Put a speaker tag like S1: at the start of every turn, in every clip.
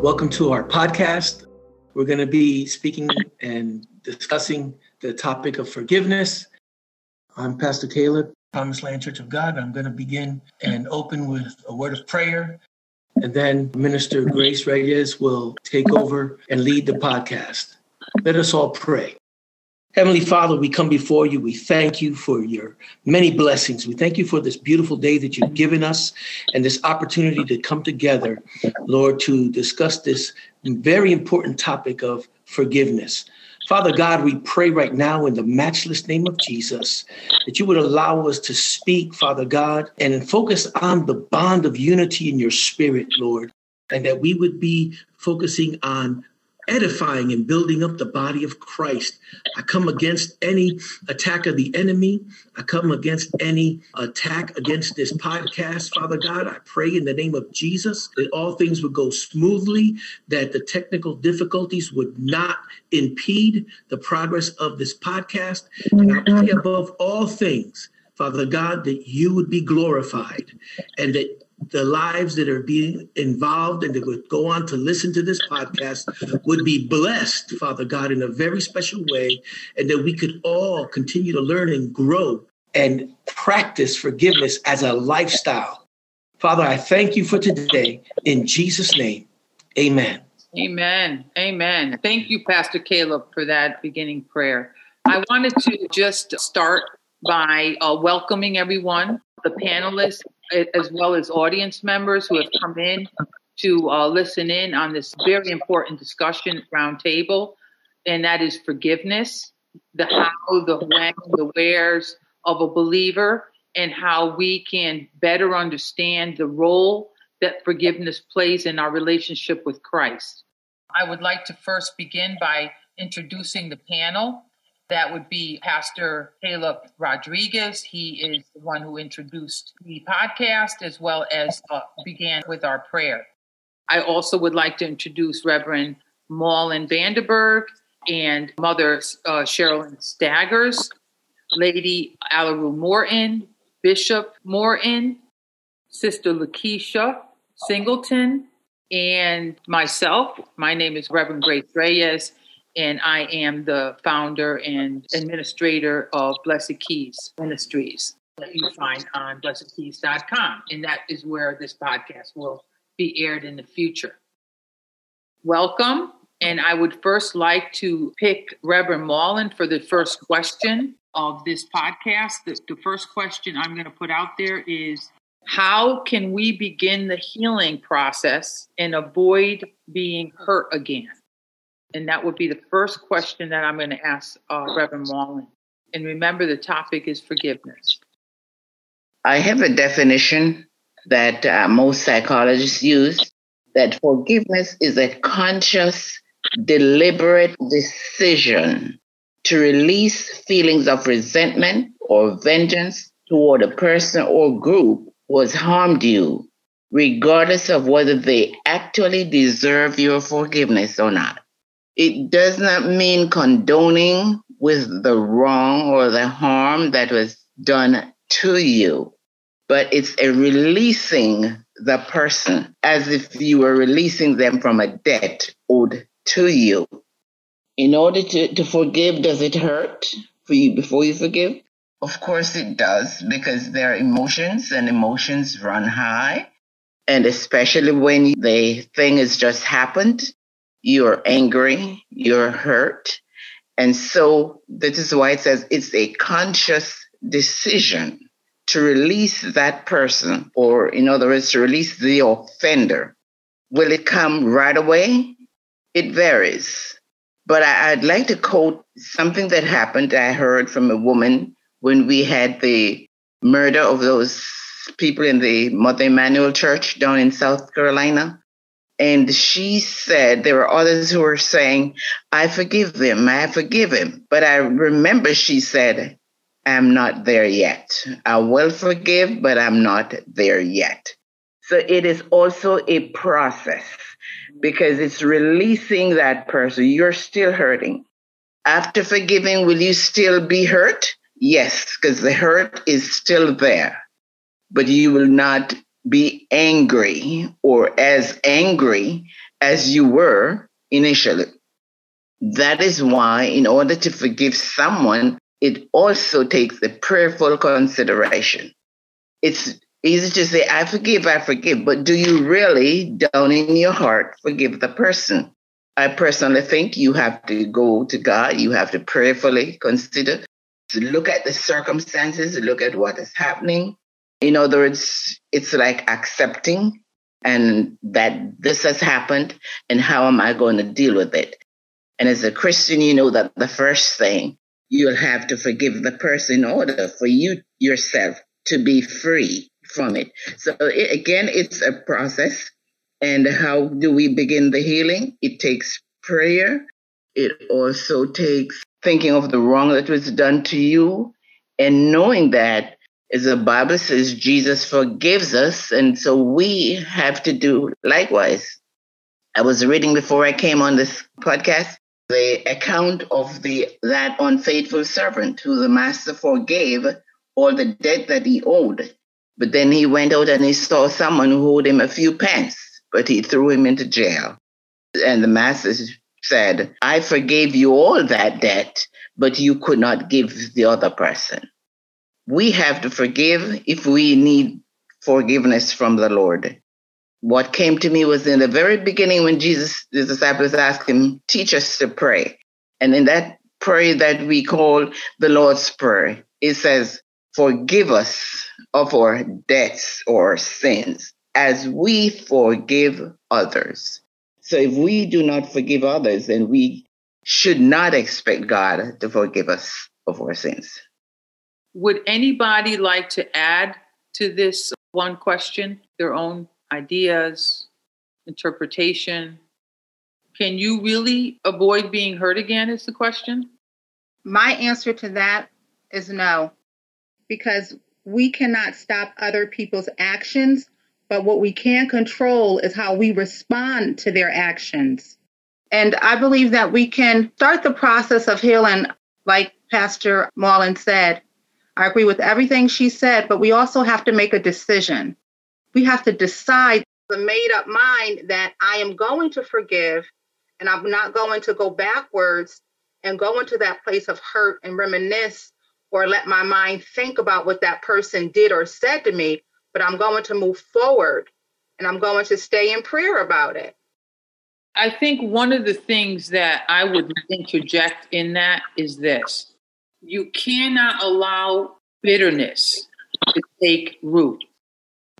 S1: Welcome to our podcast. We're going to be speaking and discussing the topic of forgiveness. I'm Pastor Caleb, Promised Land Church of God. I'm going to begin and open with a word of prayer. And then Minister Grace Reyes will take over and lead the podcast. Let us all pray. Heavenly Father, we come before you. We thank you for your many blessings. We thank you for this beautiful day that you've given us and this opportunity to come together, Lord, to discuss this very important topic of forgiveness. Father God, we pray right now in the matchless name of Jesus that you would allow us to speak, Father God, and focus on the bond of unity in your spirit, Lord, and that we would be focusing on edifying and building up the body of Christ. I come against any attack of the enemy. I come against any attack against this podcast, Father God. I pray in the name of Jesus that all things would go smoothly, that the technical difficulties would not impede the progress of this podcast. And I pray above all things, Father God, that you would be glorified and that the lives that are being involved and that would go on to listen to this podcast would be blessed, Father God, in a very special way, and that we could all continue to learn and grow and practice forgiveness as a lifestyle. Father, I thank you for today. In Jesus' name, amen.
S2: Amen. Amen. Thank you, Pastor Caleb, for that beginning prayer. I wanted to just start by uh, welcoming everyone, the panelists, as well as audience members who have come in to uh, listen in on this very important discussion roundtable, and that is forgiveness, the how, the when, the wheres of a believer, and how we can better understand the role that forgiveness plays in our relationship with Christ. I would like to first begin by introducing the panel. That would be Pastor Caleb Rodriguez. He is the one who introduced the podcast as well as uh, began with our prayer. I also would like to introduce Reverend Marlon Vanderberg and Mother uh, Sherilyn Staggers, Lady Alaru Morton, Bishop Morton, Sister Lakeisha Singleton, and myself. My name is Reverend Grace Reyes, and I am the founder and administrator of Blessed Keys Ministries that you find on blessedkeys.com. And that is where this podcast will be aired in the future. Welcome. And I would first like to pick Reverend Mullen for the first question of this podcast. The, the first question I'm going to put out there is How can we begin the healing process and avoid being hurt again? And that would be the first question that I'm going to ask uh, Reverend Mullen. And remember, the topic is forgiveness.
S3: I have a definition that uh, most psychologists use that forgiveness is a conscious, deliberate decision to release feelings of resentment or vengeance toward a person or group who has harmed you, regardless of whether they actually deserve your forgiveness or not. It does not mean condoning with the wrong or the harm that was done to you, but it's a releasing the person as if you were releasing them from a debt owed to you. In order to, to forgive, does it hurt for you before you forgive? Of course it does, because there are emotions and emotions run high. And especially when the thing has just happened, you're angry, you're hurt. And so this is why it says it's a conscious decision to release that person, or in other words, to release the offender. Will it come right away? It varies. But I, would like to quote something that happened I heard from a woman when we had the murder of those people in the Mother Emanuel Church down in South Carolina. And she said there were others who were saying, I forgive them, I forgive him. But I remember she said, I'm not there yet. I will forgive, but I'm not there yet. So it is also a process because it's releasing that person. You're still hurting. After forgiving, will you still be hurt? Yes, because the hurt is still there, but you will not be angry or as angry as you were initially. That is why, in order to forgive someone, it also takes a prayerful consideration. It's easy to say, I forgive, I forgive, but do you really, down in your heart, forgive the person? I personally think you have to go to God, you have to prayerfully consider, to look at the circumstances, look at what is happening. In other words, it's like accepting and that this has happened and how am I going to deal with it? And as a Christian, you know that the first thing you'll have to forgive the person in order for you yourself to be free from it. So it, again, it's a process. And how do we begin the healing? It takes prayer. It also takes thinking of the wrong that was done to you and knowing that as the Bible says, Jesus forgives us. And so we have to do likewise. I was reading before I came on this podcast the account of the that unfaithful servant who the master forgave all the debt that he owed. But then he went out and he saw someone who owed him a few pence, but he threw him into jail. And the master said, I forgave you all that debt, but you could not give the other person. We have to forgive if we need forgiveness from the Lord. What came to me was in the very beginning when Jesus, the disciples asked him, teach us to pray. And in that prayer that we call the Lord's Prayer, it says, forgive us of our debts or sins as we forgive others. So if we do not forgive others, then we should not expect God to forgive us of our sins.
S2: Would anybody like to add to this one question, their own ideas, interpretation? Can you really avoid being hurt again? Is the question.
S4: My answer to that is no, because we cannot stop other people's actions, but what we can control is how we respond to their actions. And I believe that we can start the process of healing, like Pastor Marlin said. I agree with everything she said, but we also have to make a decision. We have to decide the made up mind that I am going to forgive and I'm not going to go backwards and go into that place of hurt and reminisce or let my mind think about what that person did or said to me, but I'm going to move forward and I'm going to stay in prayer about it.
S2: I think one of the things that I would interject in that is this you cannot allow bitterness to take root.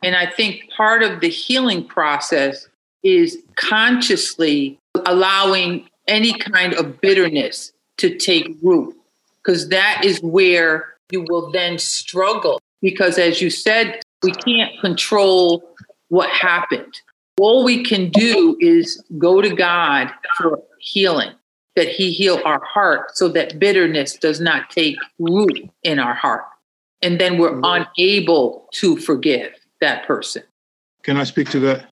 S2: And I think part of the healing process is consciously allowing any kind of bitterness to take root because that is where you will then struggle. Because as you said, we can't control what happened. All we can do is go to God for healing, that He heal our heart so that bitterness does not take root in our heart. And then we're mm-hmm. unable to forgive that person.
S5: Can I speak to that?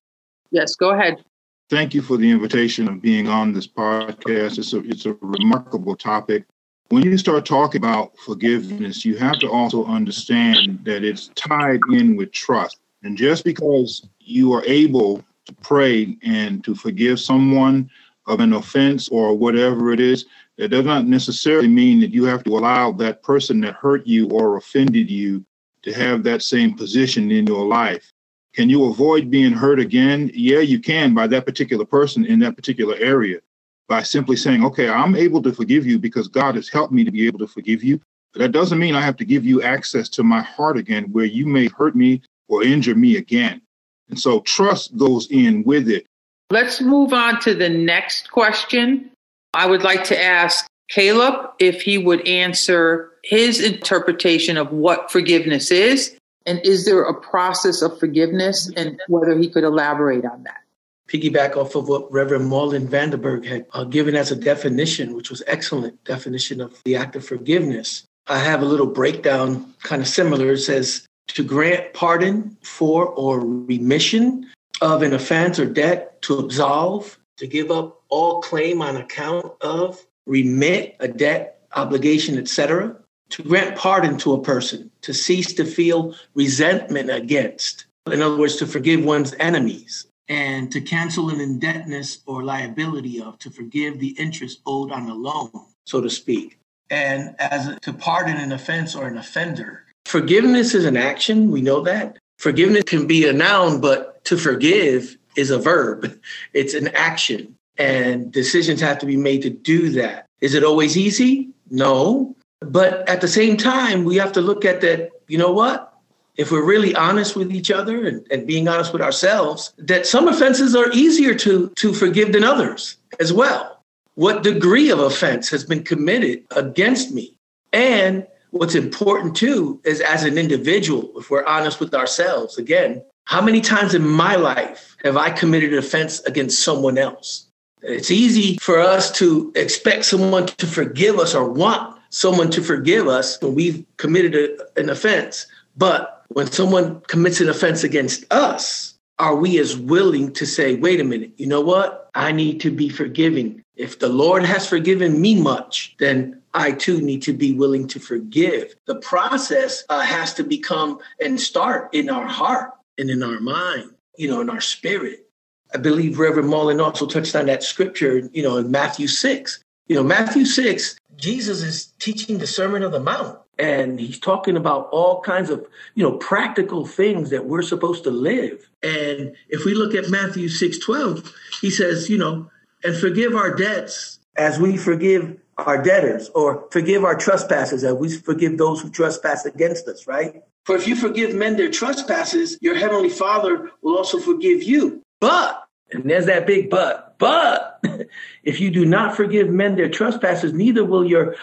S2: Yes, go ahead.
S5: Thank you for the invitation of being on this podcast. It's a, it's a remarkable topic when you start talking about forgiveness, you have to also understand that it's tied in with trust. And just because you are able to pray and to forgive someone of an offense or whatever it is, it does not necessarily mean that you have to allow that person that hurt you or offended you to have that same position in your life. Can you avoid being hurt again? Yeah, you can by that particular person in that particular area by simply saying, okay, I'm able to forgive you because God has helped me to be able to forgive you. But that doesn't mean I have to give you access to my heart again where you may hurt me or injure me again. And so trust goes in with it.
S2: Let's move on to the next question. I would like to ask Caleb if he would answer his interpretation of what forgiveness is. And is there a process of forgiveness and whether he could elaborate on that?
S1: piggyback off of what Reverend Marlon Vanderberg had uh, given as a definition, which was excellent definition of the act of forgiveness. I have a little breakdown, kind of similar. It says to grant pardon for or remission of an offense or debt, to absolve, to give up all claim on account of, remit a debt, obligation, etc. To grant pardon to a person, to cease to feel resentment against, In other words, to forgive one's enemies and to cancel an indebtedness or liability of, to forgive the interest owed on a loan, so to speak. And as a, to pardon an offense or an offender. Forgiveness is an action, we know that. Forgiveness can be a noun, but to forgive is a verb. It's an action, and decisions have to be made to do that. Is it always easy? No. But at the same time, we have to look at that, you know what? If we're really honest with each other and, and being honest with ourselves, that some offenses are easier to, to forgive than others as well. What degree of offense has been committed against me? And what's important too is as an individual, if we're honest with ourselves, again, how many times in my life have I committed an offense against someone else? It's easy for us to expect someone to forgive us or want someone to forgive us when we've committed a, an offense. But when someone commits an offense against us, are we as willing to say, wait a minute, you know what? I need to be forgiving. If the Lord has forgiven me much, then I too need to be willing to forgive. The process uh, has to become and start in our heart and in our mind, you know, in our spirit. I believe Reverend Mullen also touched on that scripture, you know, in Matthew 6. You know, Matthew 6, Jesus is teaching the Sermon of the Mount and he's talking about all kinds of, you know, practical things that we're supposed to live. And if we look at Matthew 6, 12, he says, you know, and forgive our debts as we forgive our debtors or forgive our trespasses as we forgive those who trespass against us, right? For if you forgive men their trespasses, your heavenly Father will also forgive you. But, and there's that big but, but if you do not forgive men their trespasses, neither will your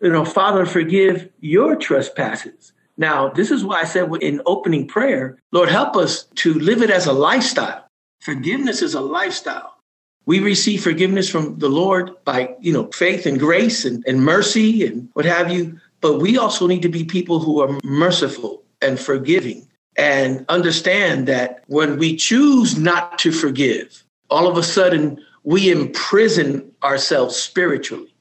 S1: you know, Father forgive your trespasses. Now, this is why I said in opening prayer, Lord, help us to live it as a lifestyle. Forgiveness is a lifestyle. We receive forgiveness from the Lord by, you know, faith and grace and, and mercy and what have you. But we also need to be people who are merciful and forgiving and understand that when we choose not to forgive, all of a sudden we imprison ourselves spiritually.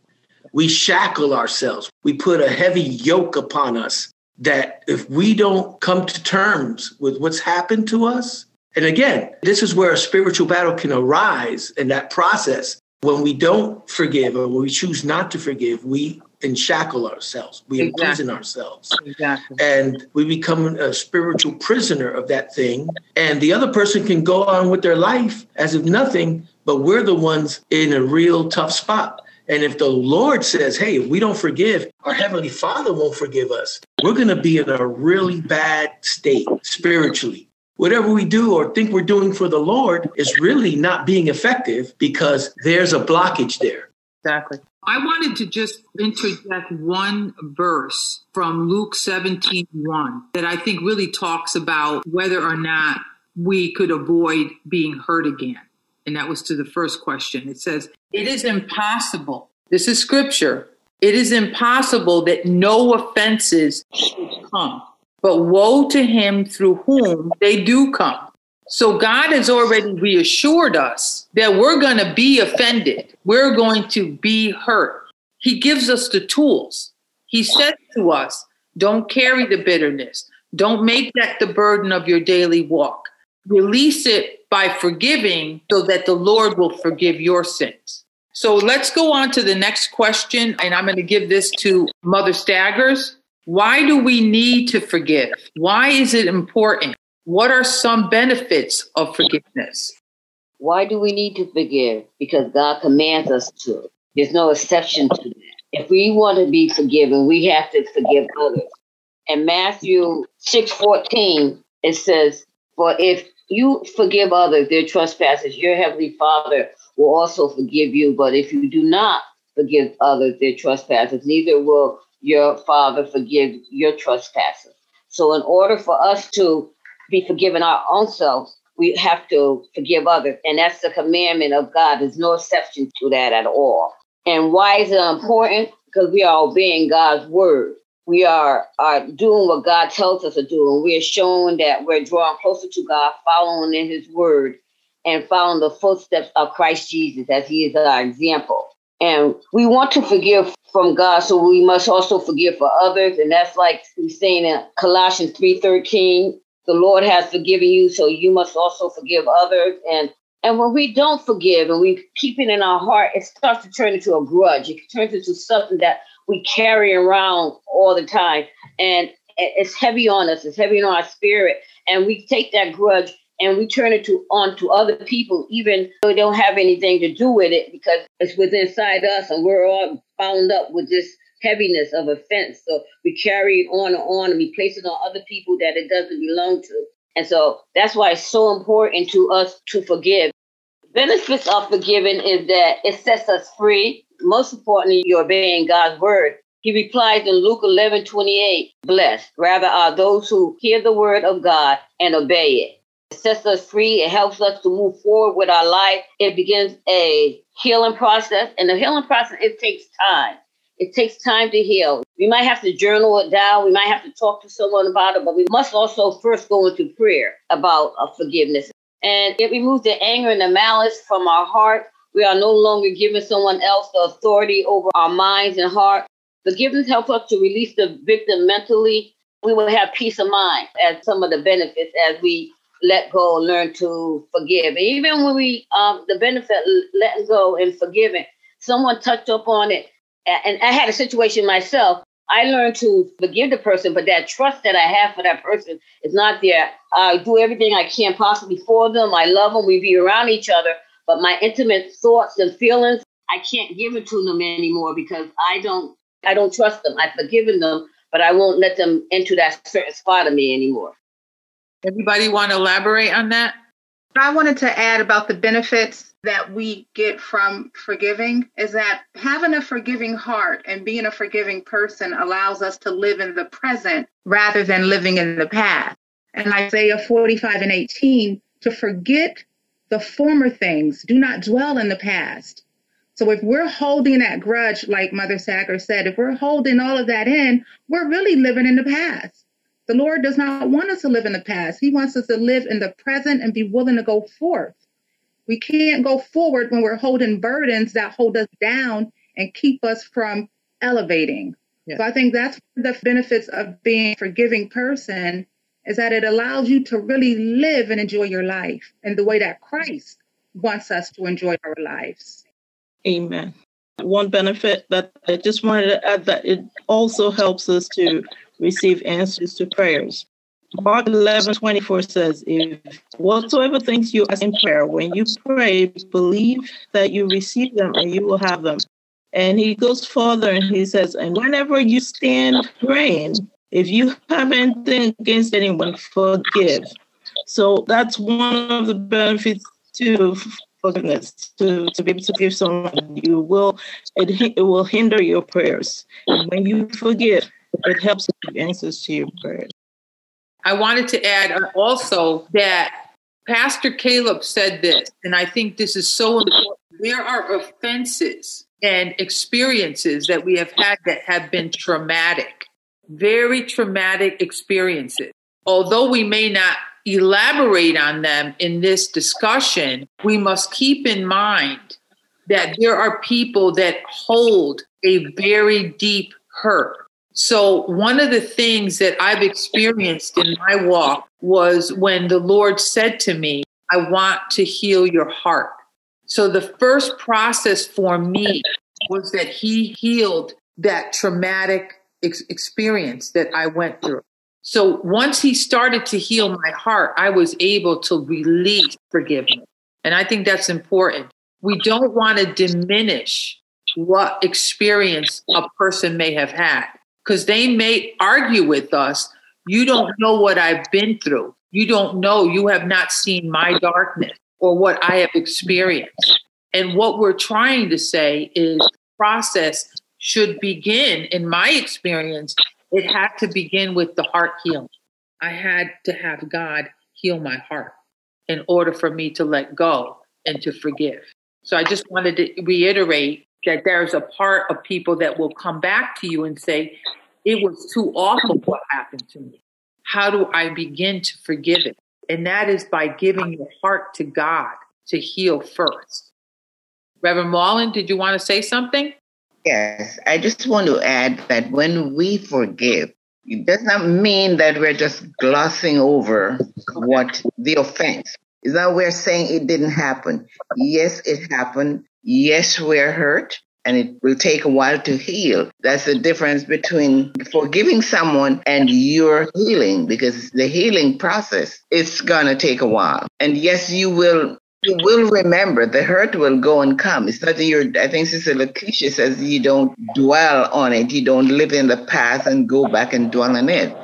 S1: We shackle ourselves. We put a heavy yoke upon us that if we don't come to terms with what's happened to us, and again, this is where a spiritual battle can arise in that process. When we don't forgive or when we choose not to forgive, we enshackle ourselves. We exactly. imprison ourselves. Exactly. And we become a spiritual prisoner of that thing. And the other person can go on with their life as if nothing, but we're the ones in a real tough spot. And if the Lord says, hey, if we don't forgive, our Heavenly Father won't forgive us, we're going to be in a really bad state spiritually. Whatever we do or think we're doing for the Lord is really not being effective because there's a blockage there.
S2: Exactly. I wanted to just interject one verse from Luke 17 1 that I think really talks about whether or not we could avoid being hurt again. And that was to the first question. It says, It is impossible. This is scripture. It is impossible that no offenses should come, but woe to him through whom they do come. So God has already reassured us that we're going to be offended. We're going to be hurt. He gives us the tools. He said to us, don't carry the bitterness. Don't make that the burden of your daily walk. Release it by forgiving so that the Lord will forgive your sins. So let's go on to the next question. And I'm going to give this to Mother Staggers. Why do we need to forgive? Why is it important? What are some benefits of forgiveness?
S6: Why do we need to forgive? Because God commands us to. There's no exception to that. If we want to be forgiven, we have to forgive others. In Matthew 6 14, it says, For if you forgive others their trespasses, your heavenly Father will also forgive you. But if you do not forgive others their trespasses, neither will your Father forgive your trespasses. So, in order for us to be forgiven our own selves, we have to forgive others. And that's the commandment of God. There's no exception to that at all. And why is it important? Because we are obeying God's word. We are, are doing what God tells us to do. And we are showing that we're drawing closer to God, following in his word, and following the footsteps of Christ Jesus as he is our example. And we want to forgive from God, so we must also forgive for others. And that's like we saying in Colossians 3:13, the Lord has forgiven you, so you must also forgive others. And and when we don't forgive and we keep it in our heart, it starts to turn into a grudge. It turns into something that we carry around all the time. And it's heavy on us, it's heavy on our spirit. And we take that grudge and we turn it to on to other people, even though they don't have anything to do with it, because it's within inside us and we're all bound up with this heaviness of offense. So we carry it on and on and we place it on other people that it doesn't belong to. And so that's why it's so important to us to forgive. Benefits of forgiving is that it sets us free. Most importantly, you're obeying God's word. He replies in Luke 11 28, blessed rather are those who hear the word of God and obey it. It sets us free. It helps us to move forward with our life. It begins a healing process. And the healing process, it takes time. It takes time to heal. We might have to journal it down. We might have to talk to someone about it, but we must also first go into prayer about uh, forgiveness. And it removes the anger and the malice from our heart. We are no longer giving someone else the authority over our minds and heart. Forgiveness helps us to release the victim mentally. We will have peace of mind as some of the benefits as we let go, learn to forgive. Even when we, um, the benefit letting go and forgiving, someone touched up on it and I had a situation myself. I learned to forgive the person, but that trust that I have for that person is not there. I do everything I can possibly for them. I love them. We be around each other, but my intimate thoughts and feelings, I can't give it to them anymore because I don't. I don't trust them. I've forgiven them, but I won't let them into that certain spot of me anymore.
S2: Everybody want to elaborate on that?
S4: I wanted to add about the benefits that we get from forgiving is that having a forgiving heart and being a forgiving person allows us to live in the present rather than living in the past. And Isaiah 45 and 18, to forget the former things, do not dwell in the past. So if we're holding that grudge, like Mother Sacker said, if we're holding all of that in, we're really living in the past. The Lord does not want us to live in the past. He wants us to live in the present and be willing to go forth. We can't go forward when we're holding burdens that hold us down and keep us from elevating. Yeah. So I think that's the benefits of being a forgiving person is that it allows you to really live and enjoy your life in the way that Christ wants us to enjoy our lives.
S7: Amen. One benefit that I just wanted to add that it also helps us to receive answers to prayers. Mark 11 24 says, If whatsoever things you ask in prayer, when you pray, believe that you receive them and you will have them. And he goes further and he says, And whenever you stand praying, if you have anything against anyone, forgive. So that's one of the benefits to forgiveness, to, to be able to give someone. You will, it, it will hinder your prayers. And when you forgive, it helps give answers to your prayers.
S2: I wanted to add uh, also that Pastor Caleb said this, and I think this is so important. There are offenses and experiences that we have had that have been traumatic, very traumatic experiences. Although we may not elaborate on them in this discussion, we must keep in mind that there are people that hold a very deep hurt so, one of the things that I've experienced in my walk was when the Lord said to me, I want to heal your heart. So, the first process for me was that He healed that traumatic ex- experience that I went through. So, once He started to heal my heart, I was able to release forgiveness. And I think that's important. We don't want to diminish what experience a person may have had because they may argue with us. You don't know what I've been through. You don't know. You have not seen my darkness or what I have experienced. And what we're trying to say is process should begin, in my experience, it had to begin with the heart healing. I had to have God heal my heart in order for me to let go and to forgive. So I just wanted to reiterate that there's a part of people that will come back to you and say, it was too awful what happened to me. How do I begin to forgive it? And that is by giving your heart to God to heal first. Reverend Marlin, did you want to say something?
S3: Yes, I just want to add that when we forgive, It does not mean that we're just glossing over what the offense. That we're saying it didn't happen? Yes, it happened. Yes, we're hurt and it will take a while to heal. That's the difference between forgiving someone and your healing because the healing process is going to take a while. And yes, you will you will remember the hurt will go and come. It's not that you're, I think Sister Lakeisha says you don't dwell on it. You don't live in the past and go back and dwell on it.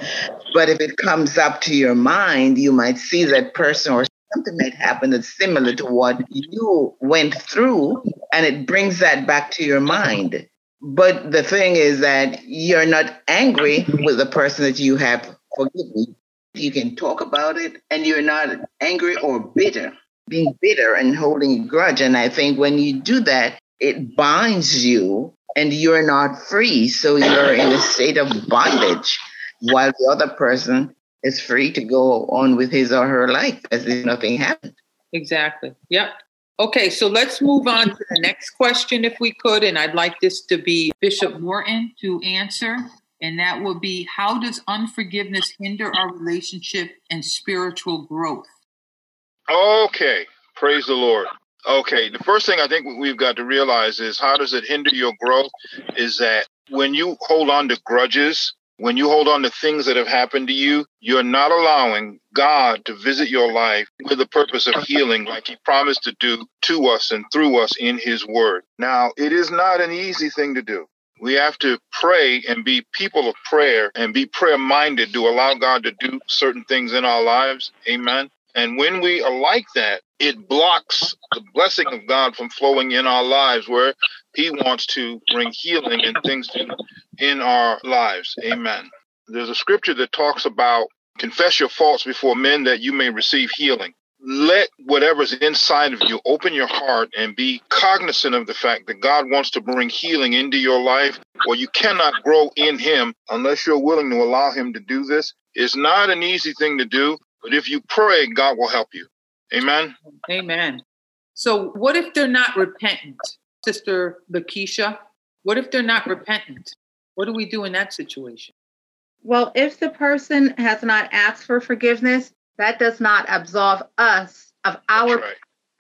S3: But if it comes up to your mind, you might see that person or something might happen that's similar to what you went through, and it brings that back to your mind. But the thing is that you're not angry with the person that you have forgiven. You can talk about it, and you're not angry or bitter, being bitter and holding a grudge. And I think when you do that, it binds you, and you're not free. So you're in a state of bondage, while the other person is free to go on with his or her life as if nothing happened.
S2: Exactly. Yep. Okay, so let's move on to the next question if we could. And I'd like this to be Bishop Morton to answer. And that would be How does unforgiveness hinder our relationship and spiritual growth?
S5: Okay, praise the Lord. Okay, the first thing I think we've got to realize is how does it hinder your growth? Is that when you hold on to grudges, when you hold on to things that have happened to you, you're not allowing God to visit your life with the purpose of healing, like He promised to do to us and through us in His Word. Now, it is not an easy thing to do. We have to pray and be people of prayer and be prayer minded to allow God to do certain things in our lives. Amen. And when we are like that, it blocks the blessing of God from flowing in our lives where He wants to bring healing and things to in our lives. Amen. There's a scripture that talks about confess your faults before men that you may receive healing. Let whatever's inside of you open your heart and be cognizant of the fact that God wants to bring healing into your life, or you cannot grow in Him unless you're willing to allow Him to do this. It's not an easy thing to do, but if you pray, God will help you. Amen.
S2: Amen. So, what if they're not repentant, Sister Lakeisha? What if they're not repentant? What do we do in that situation?
S4: Well, if the person has not asked for forgiveness, that does not absolve us of our
S5: right.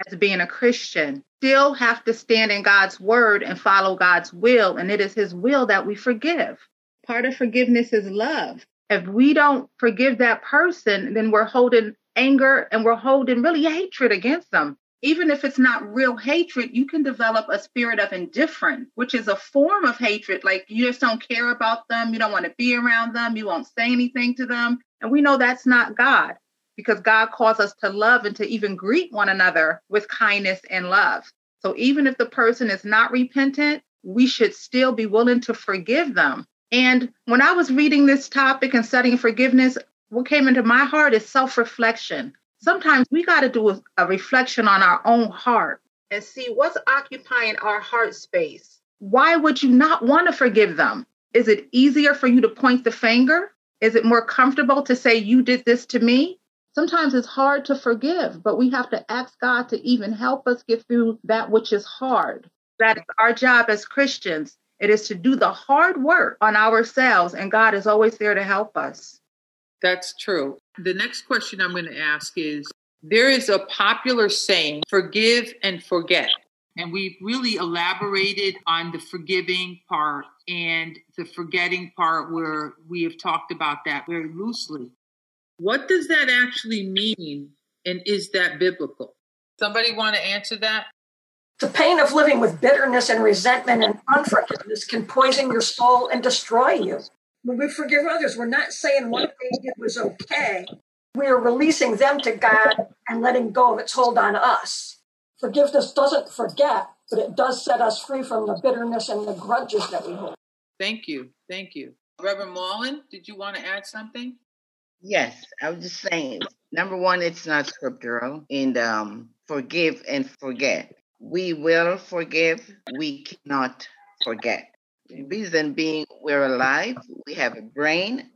S4: as being a Christian. Still have to stand in God's word and follow God's will, and it is His will that we forgive. Part of forgiveness is love. If we don't forgive that person, then we're holding anger and we're holding really hatred against them even if it's not real hatred, you can develop a spirit of indifference, which is a form of hatred. Like you just don't care about them, you don't want to be around them, you won't say anything to them. And we know that's not God because God calls us to love and to even greet one another with kindness and love. So even if the person is not repentant, we should still be willing to forgive them. And when I was reading this topic and studying forgiveness, what came into my heart is self reflection sometimes we got to do a, a reflection on our own heart and see what's occupying our heart space. Why would you not want to forgive them? Is it easier for you to point the finger? Is it more comfortable to say, You did this to me? Sometimes it's hard to forgive, but we have to ask God to even help us get through that which is hard. That is our job as Christians. It is to do the hard work on ourselves, and God is always there to help us.
S2: That's true. The next question I'm going to ask is there is a popular saying, forgive and forget. And we've really elaborated on the forgiving part and the forgetting part where we have talked about that very loosely. What does that actually mean? And is that biblical? Somebody want to answer that?
S8: The pain of living with bitterness and resentment and unforgiveness can poison your soul and destroy you when we forgive others, we're not saying what they did was okay. We're releasing them to God and letting go of its hold on us. Forgiveness doesn't forget, but it does set us free from the bitterness and the grudges that we hold.
S2: Thank you. Thank you. Reverend Mullen, did you want to add something?
S3: Yes, I was just saying, number one, it's not scriptural. And um, forgive and forget. We will forgive, we cannot forget reason being we're alive, we have a brain,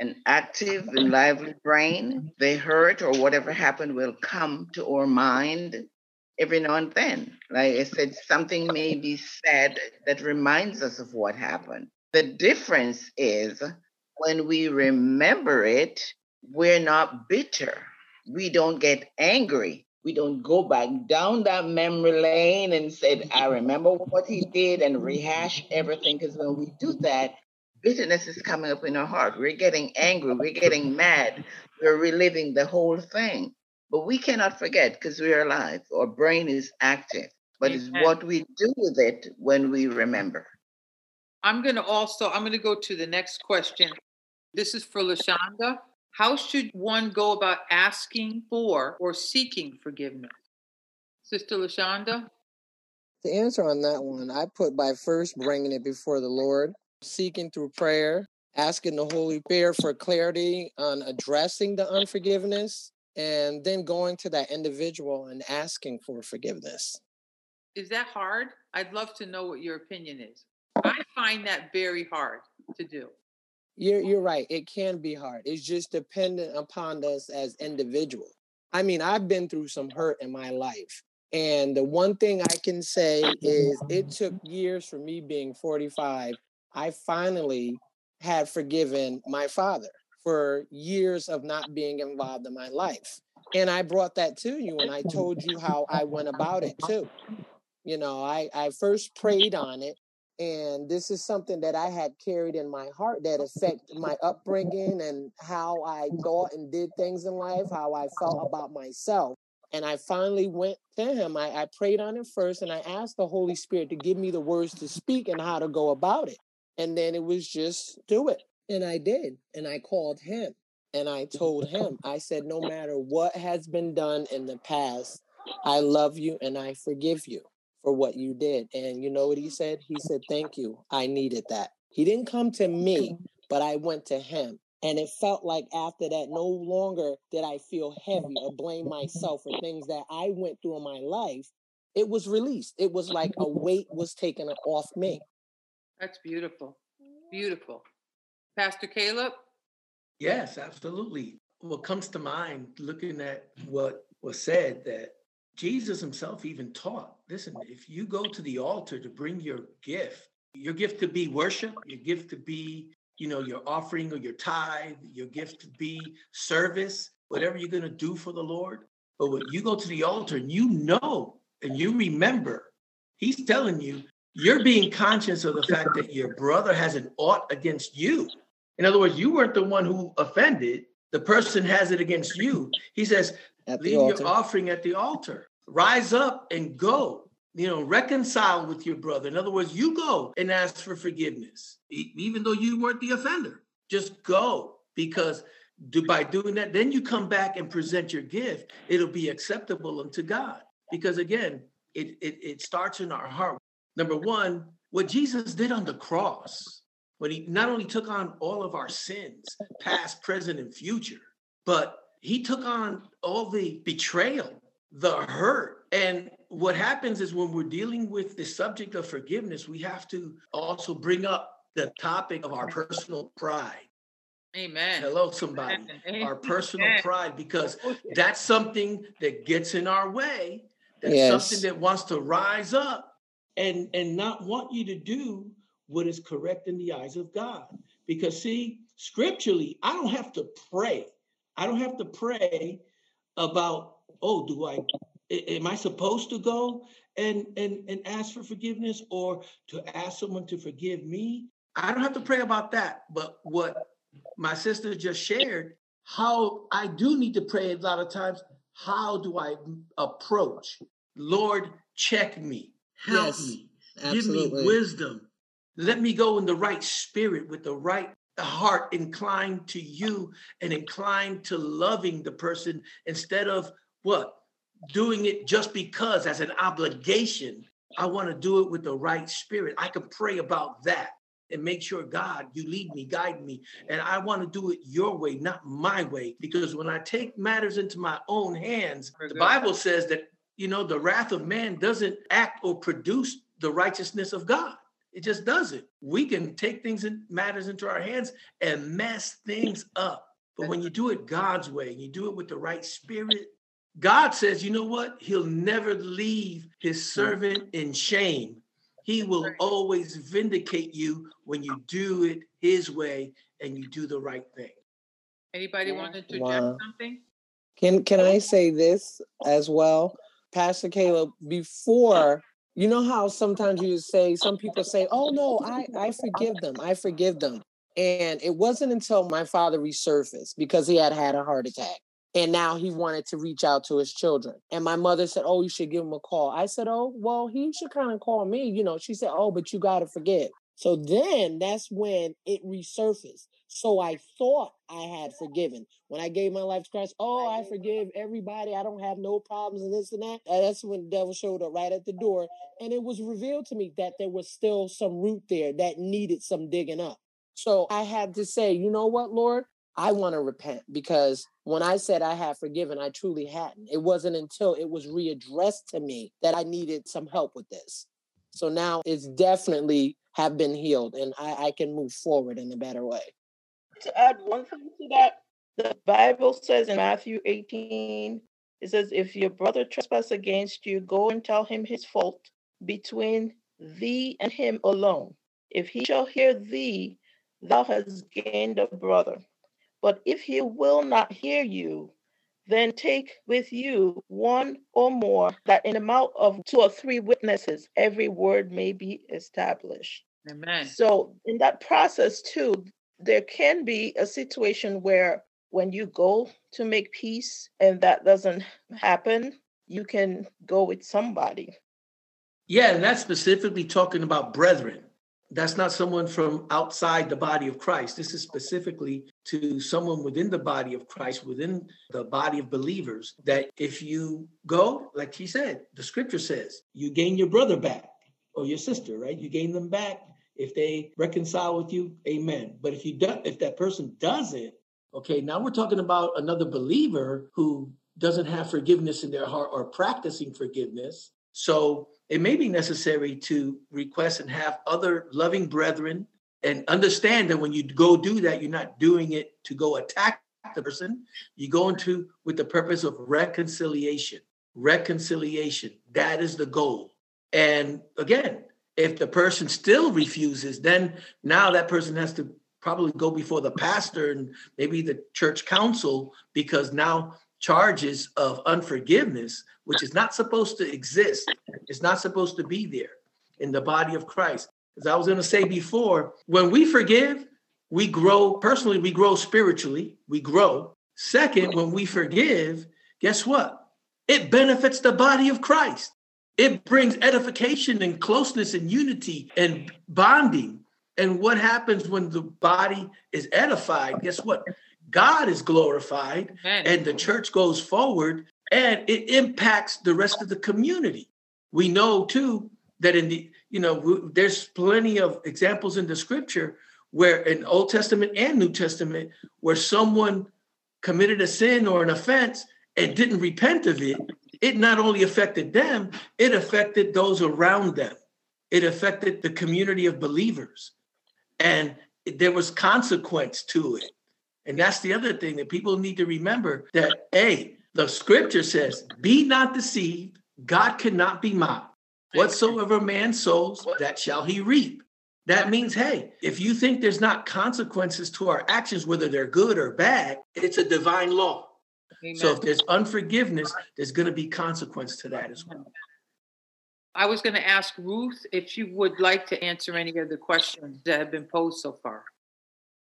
S3: an active and lively brain. The hurt or whatever happened will come to our mind every now and then. Like I said, something may be said that reminds us of what happened. The difference is when we remember it, we're not bitter. We don't get angry. We don't go back down that memory lane and say, I remember what he did and rehash everything. Because when we do that, bitterness is coming up in our heart. We're getting angry. We're getting mad. We're reliving the whole thing. But we cannot forget because we're alive. Our brain is active. But it's what we do with it when we remember.
S2: I'm going to also, I'm going to go to the next question. This is for Lashonda. How should one go about asking for or seeking forgiveness? Sister Lashonda?
S9: The answer on that one, I put by first bringing it before the Lord, seeking through prayer, asking the Holy Spirit for clarity on addressing the unforgiveness, and then going to that individual and asking for forgiveness.
S2: Is that hard? I'd love to know what your opinion is. I find that very hard to do.
S9: You're you're right. It can be hard. It's just dependent upon us as individuals. I mean, I've been through some hurt in my life. And the one thing I can say is it took years for me being 45. I finally had forgiven my father for years of not being involved in my life. And I brought that to you and I told you how I went about it too. You know, I, I first prayed on it and this is something that I had carried in my heart that affected my upbringing and how I thought and did things in life, how I felt about myself. And I finally went to him. I, I prayed on it first and I asked the Holy Spirit to give me the words to speak and how to go about it. And then it was just do it. And I did. And I called him and I told him, I said, no matter what has been done in the past, I love you and I forgive you for what you did. And you know what he said? He said, Thank you. I needed that. He didn't come to me, but I went to him. And it felt like after that, no longer did I feel heavy or blame myself for things that I went through in my life. It was released. It was like a weight was taken off me.
S2: That's beautiful. Beautiful. Pastor Caleb?
S1: Yes, absolutely. What comes to mind looking at what was said that Jesus himself even taught listen, if you go to the altar to bring your gift, your gift to be worship, your gift to be, you know, your offering or your tithe, your gift to be service, whatever you're going to do for the Lord. But when you go to the altar and you know and you remember, he's telling you, you're being conscious of the fact that your brother has an ought against you. In other words, you weren't the one who offended, the person has it against you. He says, at leave your offering at the altar. Rise up and go. You know, reconcile with your brother. In other words, you go and ask for forgiveness, even though you weren't the offender. Just go because do, by doing that, then you come back and present your gift. It'll be acceptable unto God. Because again, it, it, it starts in our heart. Number one, what Jesus did on the cross, when he not only took on all of our sins, past, present, and future, but he took on all the betrayal, the hurt. And what happens is when we're dealing with the subject of forgiveness, we have to also bring up the topic of our personal pride.
S2: Amen.
S1: Hello, somebody. Amen. Our personal Amen. pride, because oh, that's something that gets in our way. That's yes. something that wants to rise up and, and not want you to do what is correct in the eyes of God. Because, see, scripturally, I don't have to pray I don't have to pray about, oh, do I am I supposed to go and and and ask for forgiveness or to ask someone to forgive me? I don't have to pray about that. But what my sister just shared, how I do need to pray a lot of times, how do I approach? Lord, check me, help yes, me, absolutely. give me wisdom. Let me go in the right spirit with the right heart inclined to you and inclined to loving the person instead of what? Doing it just because as an obligation. I want to do it with the right spirit. I can pray about that and make sure, God, you lead me, guide me. And I want to do it your way, not my way. Because when I take matters into my own hands, the Bible says that, you know, the wrath of man doesn't act or produce the righteousness of God. It just doesn't. We can take things and matters into our hands and mess things up. But when you do it God's way, and you do it with the right spirit, God says, you know what? He'll never leave his servant in shame. He will always vindicate you when you do it his way and you do the right thing.
S2: Anybody want to interject
S9: Wow.
S2: something?
S9: Can can I say this as well, Pastor Caleb? Before you know how sometimes you say some people say, "Oh no, I I forgive them, I forgive them," and it wasn't until my father resurfaced because he had had a heart attack, and now he wanted to reach out to his children, and my mother said, "Oh, you should give him a call." I said, "Oh, well, he should kind of call me," you know. She said, "Oh, but you got to forgive." So then that's when it resurfaced. So I thought I had forgiven. When I gave my life to Christ, oh, I forgive everybody. I don't have no problems and this and that. Uh, that's when the devil showed up right at the door. And it was revealed to me that there was still some root there that needed some digging up. So I had to say, you know what, Lord? I want to repent because when I said I had forgiven, I truly hadn't. It wasn't until it was readdressed to me that I needed some help with this. So now it's definitely have been healed and I, I can move forward in a better way.
S7: To add one thing to that, the Bible says in Matthew 18, it says, If your brother trespass against you, go and tell him his fault between thee and him alone. If he shall hear thee, thou hast gained a brother. But if he will not hear you, then take with you one or more, that in the mouth of two or three witnesses every word may be established.
S2: Amen.
S7: So, in that process, too, there can be a situation where when you go to make peace and that doesn't happen, you can go with somebody.
S1: Yeah, and that's specifically talking about brethren. That's not someone from outside the body of Christ. This is specifically to someone within the body of Christ, within the body of believers, that if you go, like he said, the scripture says, you gain your brother back or your sister, right? You gain them back. If they reconcile with you, amen. But if you do, if that person doesn't, okay, now we're talking about another believer who doesn't have forgiveness in their heart or practicing forgiveness. So it may be necessary to request and have other loving brethren and understand that when you go do that, you're not doing it to go attack the person. You go into with the purpose of reconciliation. Reconciliation. That is the goal. And again, if the person still refuses, then now that person has to probably go before the pastor and maybe the church council because now charges of unforgiveness, which is not supposed to exist, It's not supposed to be there in the body of Christ. As I was going to say before, when we forgive, we grow personally, we grow spiritually, we grow. Second, when we forgive, guess what? It benefits the body of Christ. It brings edification and closeness and unity and bonding. And what happens when the body is edified? Guess what? God is glorified
S2: Amen.
S1: and the church goes forward and it impacts the rest of the community. We know too that in the, you know, there's plenty of examples in the scripture where in Old Testament and New Testament, where someone committed a sin or an offense and didn't repent of it, it not only affected them, it affected those around them. It affected the community of believers. And there was consequence to it. And that's the other thing that people need to remember that, A, the scripture says, be not deceived, God cannot be mocked. Whatsoever man sows, that shall he reap. That means, hey, if you think there's not consequences to our actions, whether they're good or bad, it's a divine law.
S2: Amen.
S1: So if there's unforgiveness, there's going to be consequence to that as well.
S2: I was going to ask Ruth if she would like to answer any of the questions that have been posed so far.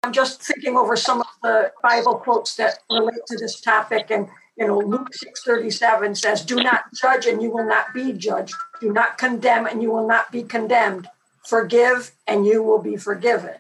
S8: I'm just thinking over some of the Bible quotes that relate to this topic. And, you know, Luke 6.37 says, do not judge and you will not be judged. Do not condemn and you will not be condemned. Forgive and you will be forgiven.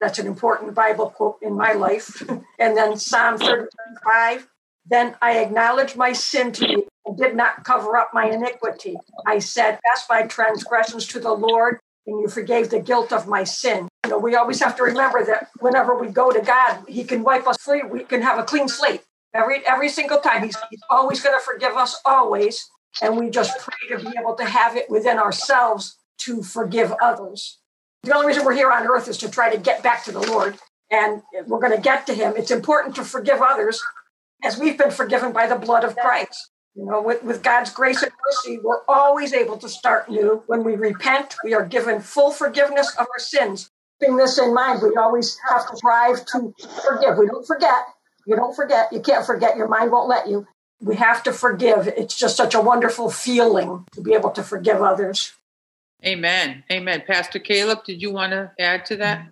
S8: That's an important Bible quote in my life. and then Psalm 35, then I acknowledged my sin to you and did not cover up my iniquity. I said, Cast my transgressions to the Lord, and you forgave the guilt of my sin. You know, we always have to remember that whenever we go to God, He can wipe us free. We can have a clean slate every every single time. He's, he's always going to forgive us, always. And we just pray to be able to have it within ourselves to forgive others. The only reason we're here on earth is to try to get back to the Lord, and we're going to get to Him. It's important to forgive others as we've been forgiven by the blood of Christ. You know, with, with God's grace and mercy, we're always able to start new. When we repent, we are given full forgiveness of our sins. keeping this in mind, we always have to strive to forgive. We don't forget. You don't forget. You can't forget. Your mind won't let you. We have to forgive. It's just such a wonderful feeling to be able to forgive others.
S2: Amen. Amen. Pastor Caleb, did you want to add to that?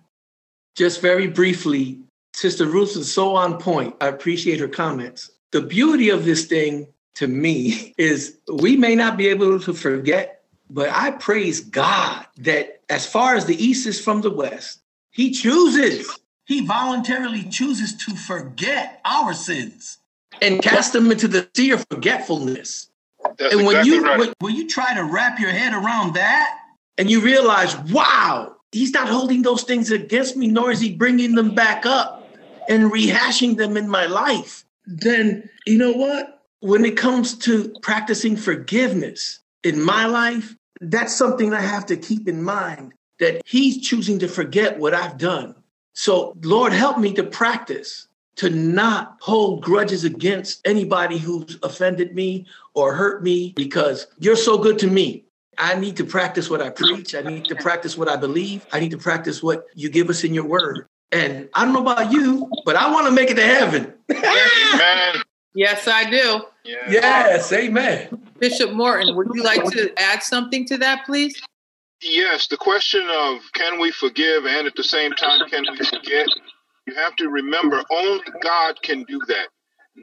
S1: Just very briefly, Sister Ruth is so on point. I appreciate her comments. The beauty of this thing to me is we may not be able to forget, but I praise God that as far as the East is from the West, He chooses, He voluntarily chooses to forget our sins and cast them into the sea of forgetfulness.
S5: That's
S1: and when
S5: exactly
S1: you
S5: right.
S1: when, when you try to wrap your head around that and you realize wow he's not holding those things against me nor is he bringing them back up and rehashing them in my life then you know what when it comes to practicing forgiveness in my life that's something i have to keep in mind that he's choosing to forget what i've done so lord help me to practice to not hold grudges against anybody who's offended me or hurt me because you're so good to me. I need to practice what I preach. I need to practice what I believe. I need to practice what you give us in your word. And I don't know about you, but I want to make it to heaven.
S5: Amen.
S2: Yes, I do.
S5: Yeah.
S1: yes, amen.
S2: Bishop Morton, would you like to add something to that, please?
S5: Yes, the question of can we forgive and at the same time can we forget? You have to remember only God can do that.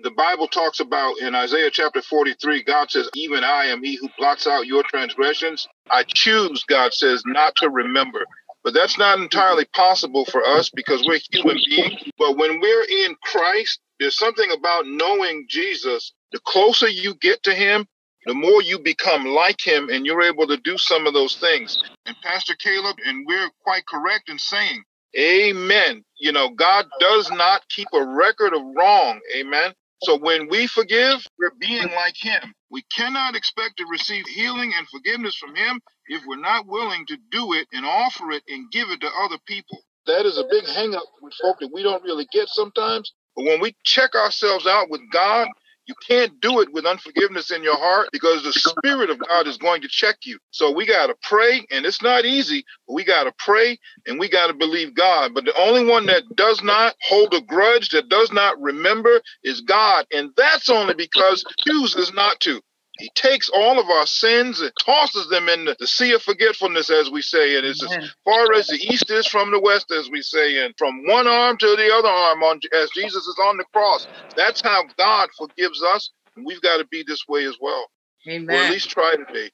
S5: The Bible talks about in Isaiah chapter 43, God says, Even I am he who blots out your transgressions. I choose, God says, not to remember. But that's not entirely possible for us because we're human beings. But when we're in Christ, there's something about knowing Jesus. The closer you get to him, the more you become like him and you're able to do some of those things. And Pastor Caleb, and we're quite correct in saying, Amen. You know, God does not keep a record of wrong. Amen. So when we forgive, we're being like him. We cannot expect to receive healing and forgiveness from him if we're not willing to do it and offer it and give it to other people. That is a big hang up with folk that we don't really get sometimes. But when we check ourselves out with God, you can't do it with unforgiveness in your heart because the Spirit of God is going to check you. So we got to pray, and it's not easy, but we got to pray and we got to believe God. But the only one that does not hold a grudge, that does not remember, is God. And that's only because he chooses not to. He takes all of our sins and tosses them in the sea of forgetfulness, as we say. And it's as far as the east is from the west, as we say, and from one arm to the other arm, on as Jesus is on the cross. That's how God forgives us, and we've got to be this way as well, or at least try to be.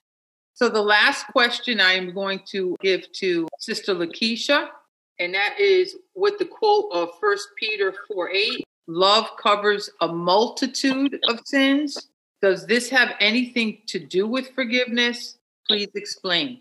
S2: So the last question I am going to give to Sister Lakeisha, and that is with the quote of First Peter 4 8, love covers a multitude of sins. Does this have anything to do with forgiveness? Please explain.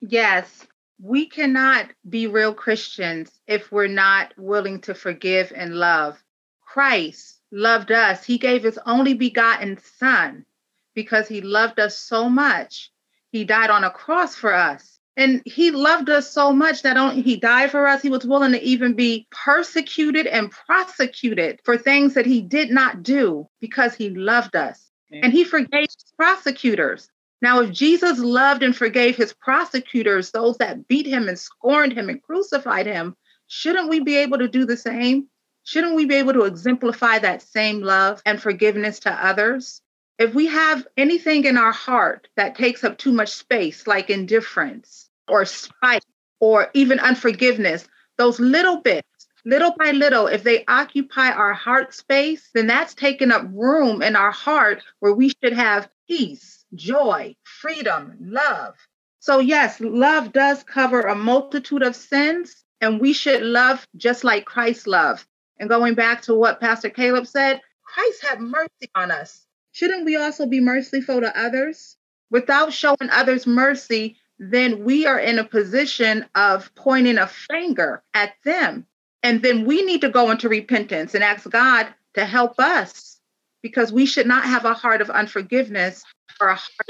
S4: Yes, we cannot be real Christians if we're not willing to forgive and love. Christ loved us. He gave his only begotten Son because he loved us so much. He died on a cross for us. And he loved us so much that only he died for us. He was willing to even be persecuted and prosecuted for things that he did not do because he loved us. And he forgave his prosecutors. Now, if Jesus loved and forgave his prosecutors, those that beat him and scorned him and crucified him, shouldn't we be able to do the same? Shouldn't we be able to exemplify that same love and forgiveness to others? If we have anything in our heart that takes up too much space, like indifference or spite or even unforgiveness, those little bits, little by little, if they occupy our heart space, then that's taking up room in our heart where we should have peace, joy, freedom, love. So, yes, love does cover a multitude of sins, and we should love just like Christ loved. And going back to what Pastor Caleb said, Christ had mercy on us. Shouldn't we also be merciful to others? Without showing others mercy, then we are in a position of pointing a finger at them. And then we need to go into repentance and ask God to help us because we should not have a heart of unforgiveness or a heart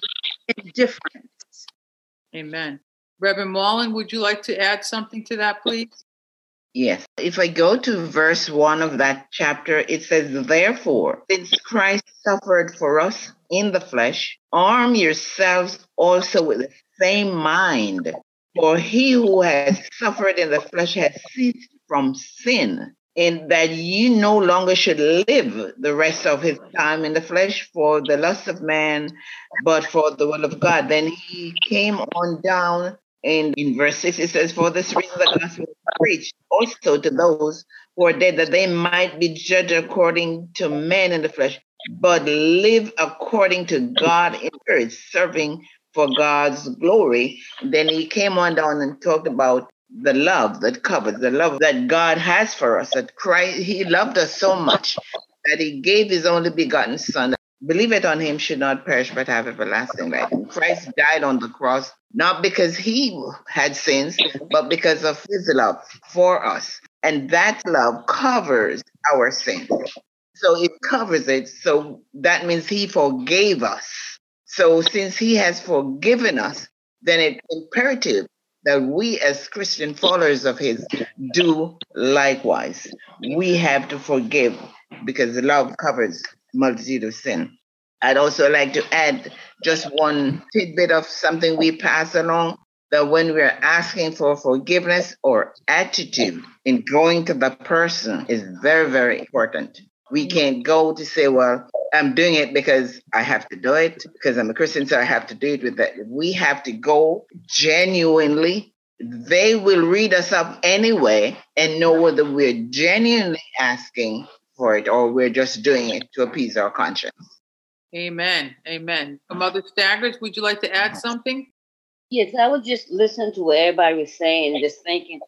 S4: of indifference.
S2: Amen. Reverend Mullen, would you like to add something to that, please?
S3: Yes. If I go to verse one of that chapter, it says, Therefore, since Christ suffered for us in the flesh, arm yourselves also with the same mind. For he who has suffered in the flesh has ceased from sin, and that you no longer should live the rest of his time in the flesh for the lust of man, but for the will of God. Then he came on down and in verse 6, it says, For this reason the gospel was preached also to those who are dead, that they might be judged according to men in the flesh, but live according to God in spirit, serving for God's glory. Then he came on down and talked about the love that covers, the love that God has for us, that Christ, he loved us so much that he gave his only begotten son. Believe it on him should not perish but have everlasting life. And Christ died on the cross, not because he had sins, but because of his love for us. And that love covers our sins. So it covers it. So that means he forgave us. So since he has forgiven us, then it's imperative that we as Christian followers of his do likewise. We have to forgive because love covers multitude of sin. I'd also like to add just one tidbit of something we pass along that when we're asking for forgiveness or attitude in going to the person is very, very important. We mm-hmm. can't go to say, well, I'm doing it because I have to do it, because I'm a Christian, so I have to do it with that. We have to go genuinely. They will read us up anyway and know whether we're genuinely asking for it or we're just doing it to appease our conscience.
S2: Amen. Amen. Mother Staggers, would you like to add something?
S6: Yes, I was just listening to what everybody was saying, just thinking,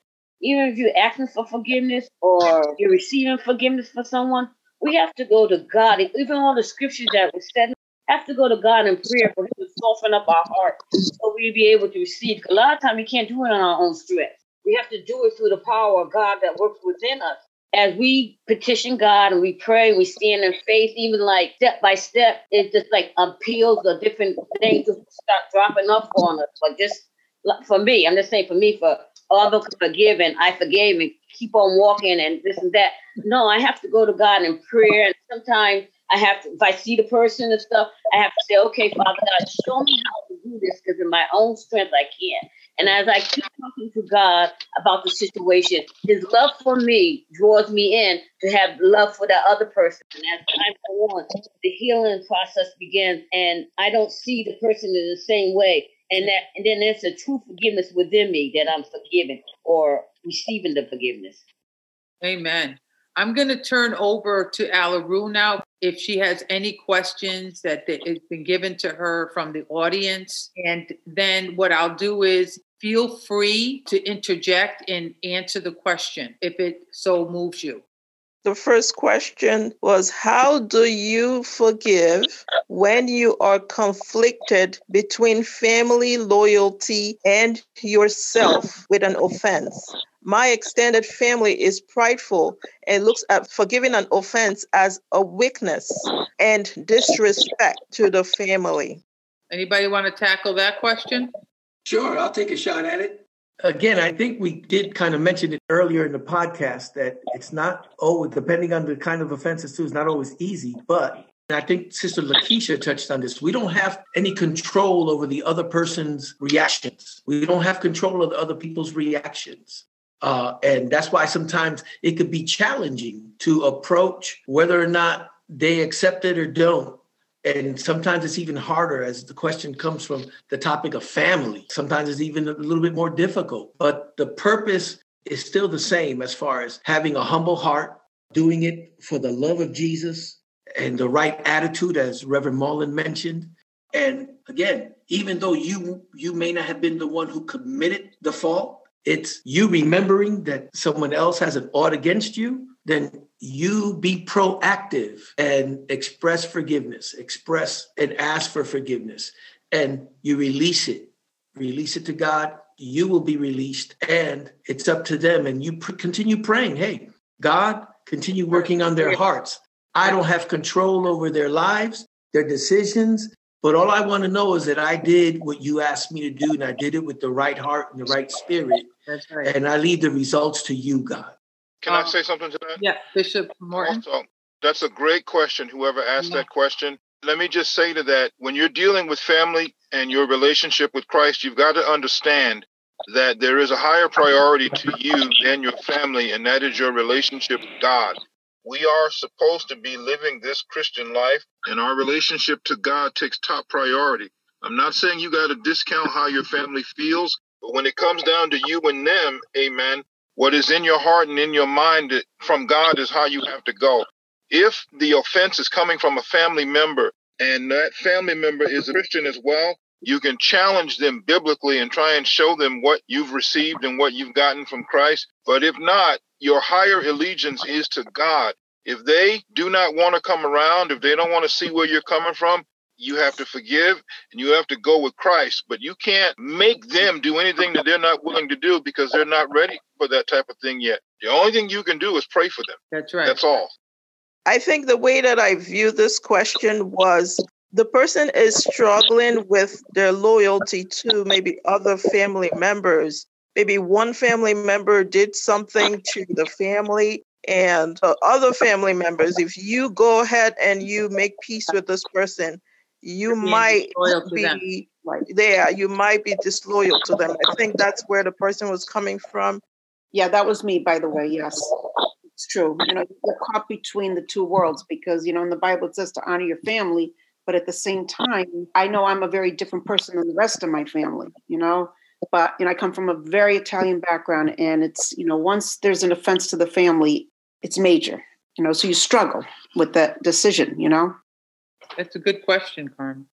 S6: even if you're asking for forgiveness or you're receiving forgiveness for someone, we have to go to God. Even all the scriptures that were said, have to go to God in prayer for Him to soften up our heart so we be able to receive. A lot of times we can't do it on our own strength. We have to do it through the power of God that works within us. As we petition God and we pray, we stand in faith, even like step by step, it just like appeals the different things to start dropping off on us. But just for me, I'm just saying for me, for all others forgiven, I forgave and keep on walking and this and that. No, I have to go to God in prayer. And sometimes I have to, if I see the person and stuff, I have to say, okay, Father God, show me how to do this because in my own strength I can't. And as I keep talking to God about the situation, His love for me draws me in to have love for that other person. And as time goes on, the healing process begins, and I don't see the person in the same way. And that, and then there's a true forgiveness within me that I'm forgiven or receiving the forgiveness.
S2: Amen. I'm going to turn over to Alaru now if she has any questions that has been given to her from the audience. And then what I'll do is feel free to interject and answer the question if it so moves you.
S7: The first question was How do you forgive when you are conflicted between family loyalty and yourself with an offense? My extended family is prideful and looks at forgiving an offense as a weakness and disrespect to the family.
S2: Anybody want to tackle that question?
S1: Sure, I'll take a shot at it. Again, I think we did kind of mention it earlier in the podcast that it's not always, depending on the kind of offenses too, it's not always easy. But I think Sister Lakeisha touched on this. We don't have any control over the other person's reactions. We don't have control of the other people's reactions. Uh, and that's why sometimes it could be challenging to approach whether or not they accept it or don't. And sometimes it's even harder as the question comes from the topic of family. Sometimes it's even a little bit more difficult. But the purpose is still the same as far as having a humble heart, doing it for the love of Jesus and the right attitude, as Reverend Mullen mentioned. And again, even though you you may not have been the one who committed the fault, it's you remembering that someone else has an ought against you, then you be proactive and express forgiveness, express and ask for forgiveness, and you release it. Release it to God. You will be released, and it's up to them. And you pr- continue praying. Hey, God, continue working on their hearts. I don't have control over their lives, their decisions, but all I want to know is that I did what you asked me to do, and I did it with the right heart and the right spirit.
S2: That's right.
S1: And I leave the results to you, God.
S10: Can um, I say something to that?
S2: Yeah, Bishop Morton.
S10: Also, that's a great question. Whoever asked yeah. that question. Let me just say to that when you're dealing with family and your relationship with Christ, you've got to understand
S5: that there is a higher priority to you than your family, and that is your relationship with God. We are supposed to be living this Christian life, and our relationship to God takes top priority. I'm not saying you got to discount how your family feels, but when it comes down to you and them, amen, what is in your heart and in your mind from God is how you have to go. If the offense is coming from a family member and that family member is a Christian as well, you can challenge them biblically and try and show them what you've received and what you've gotten from Christ. But if not, your higher allegiance is to God. If they do not want to come around, if they don't want to see where you're coming from, you have to forgive and you have to go with Christ. But you can't make them do anything that they're not willing to do because they're not ready for that type of thing yet. The only thing you can do is pray for them.
S2: That's right.
S5: That's all.
S7: I think the way that I view this question was the person is struggling with their loyalty to maybe other family members. Maybe one family member did something to the family and the other family members. If you go ahead and you make peace with this person, you might be there. You might be disloyal to them. I think that's where the person was coming from.
S11: Yeah, that was me, by the way. Yes, it's true. You know, you're caught between the two worlds because, you know, in the Bible it says to honor your family, but at the same time, I know I'm a very different person than the rest of my family, you know. But you know, I come from a very Italian background, and it's you know, once there's an offense to the family, it's major, you know. So you struggle with that decision, you know.
S2: That's a good question, Carmen.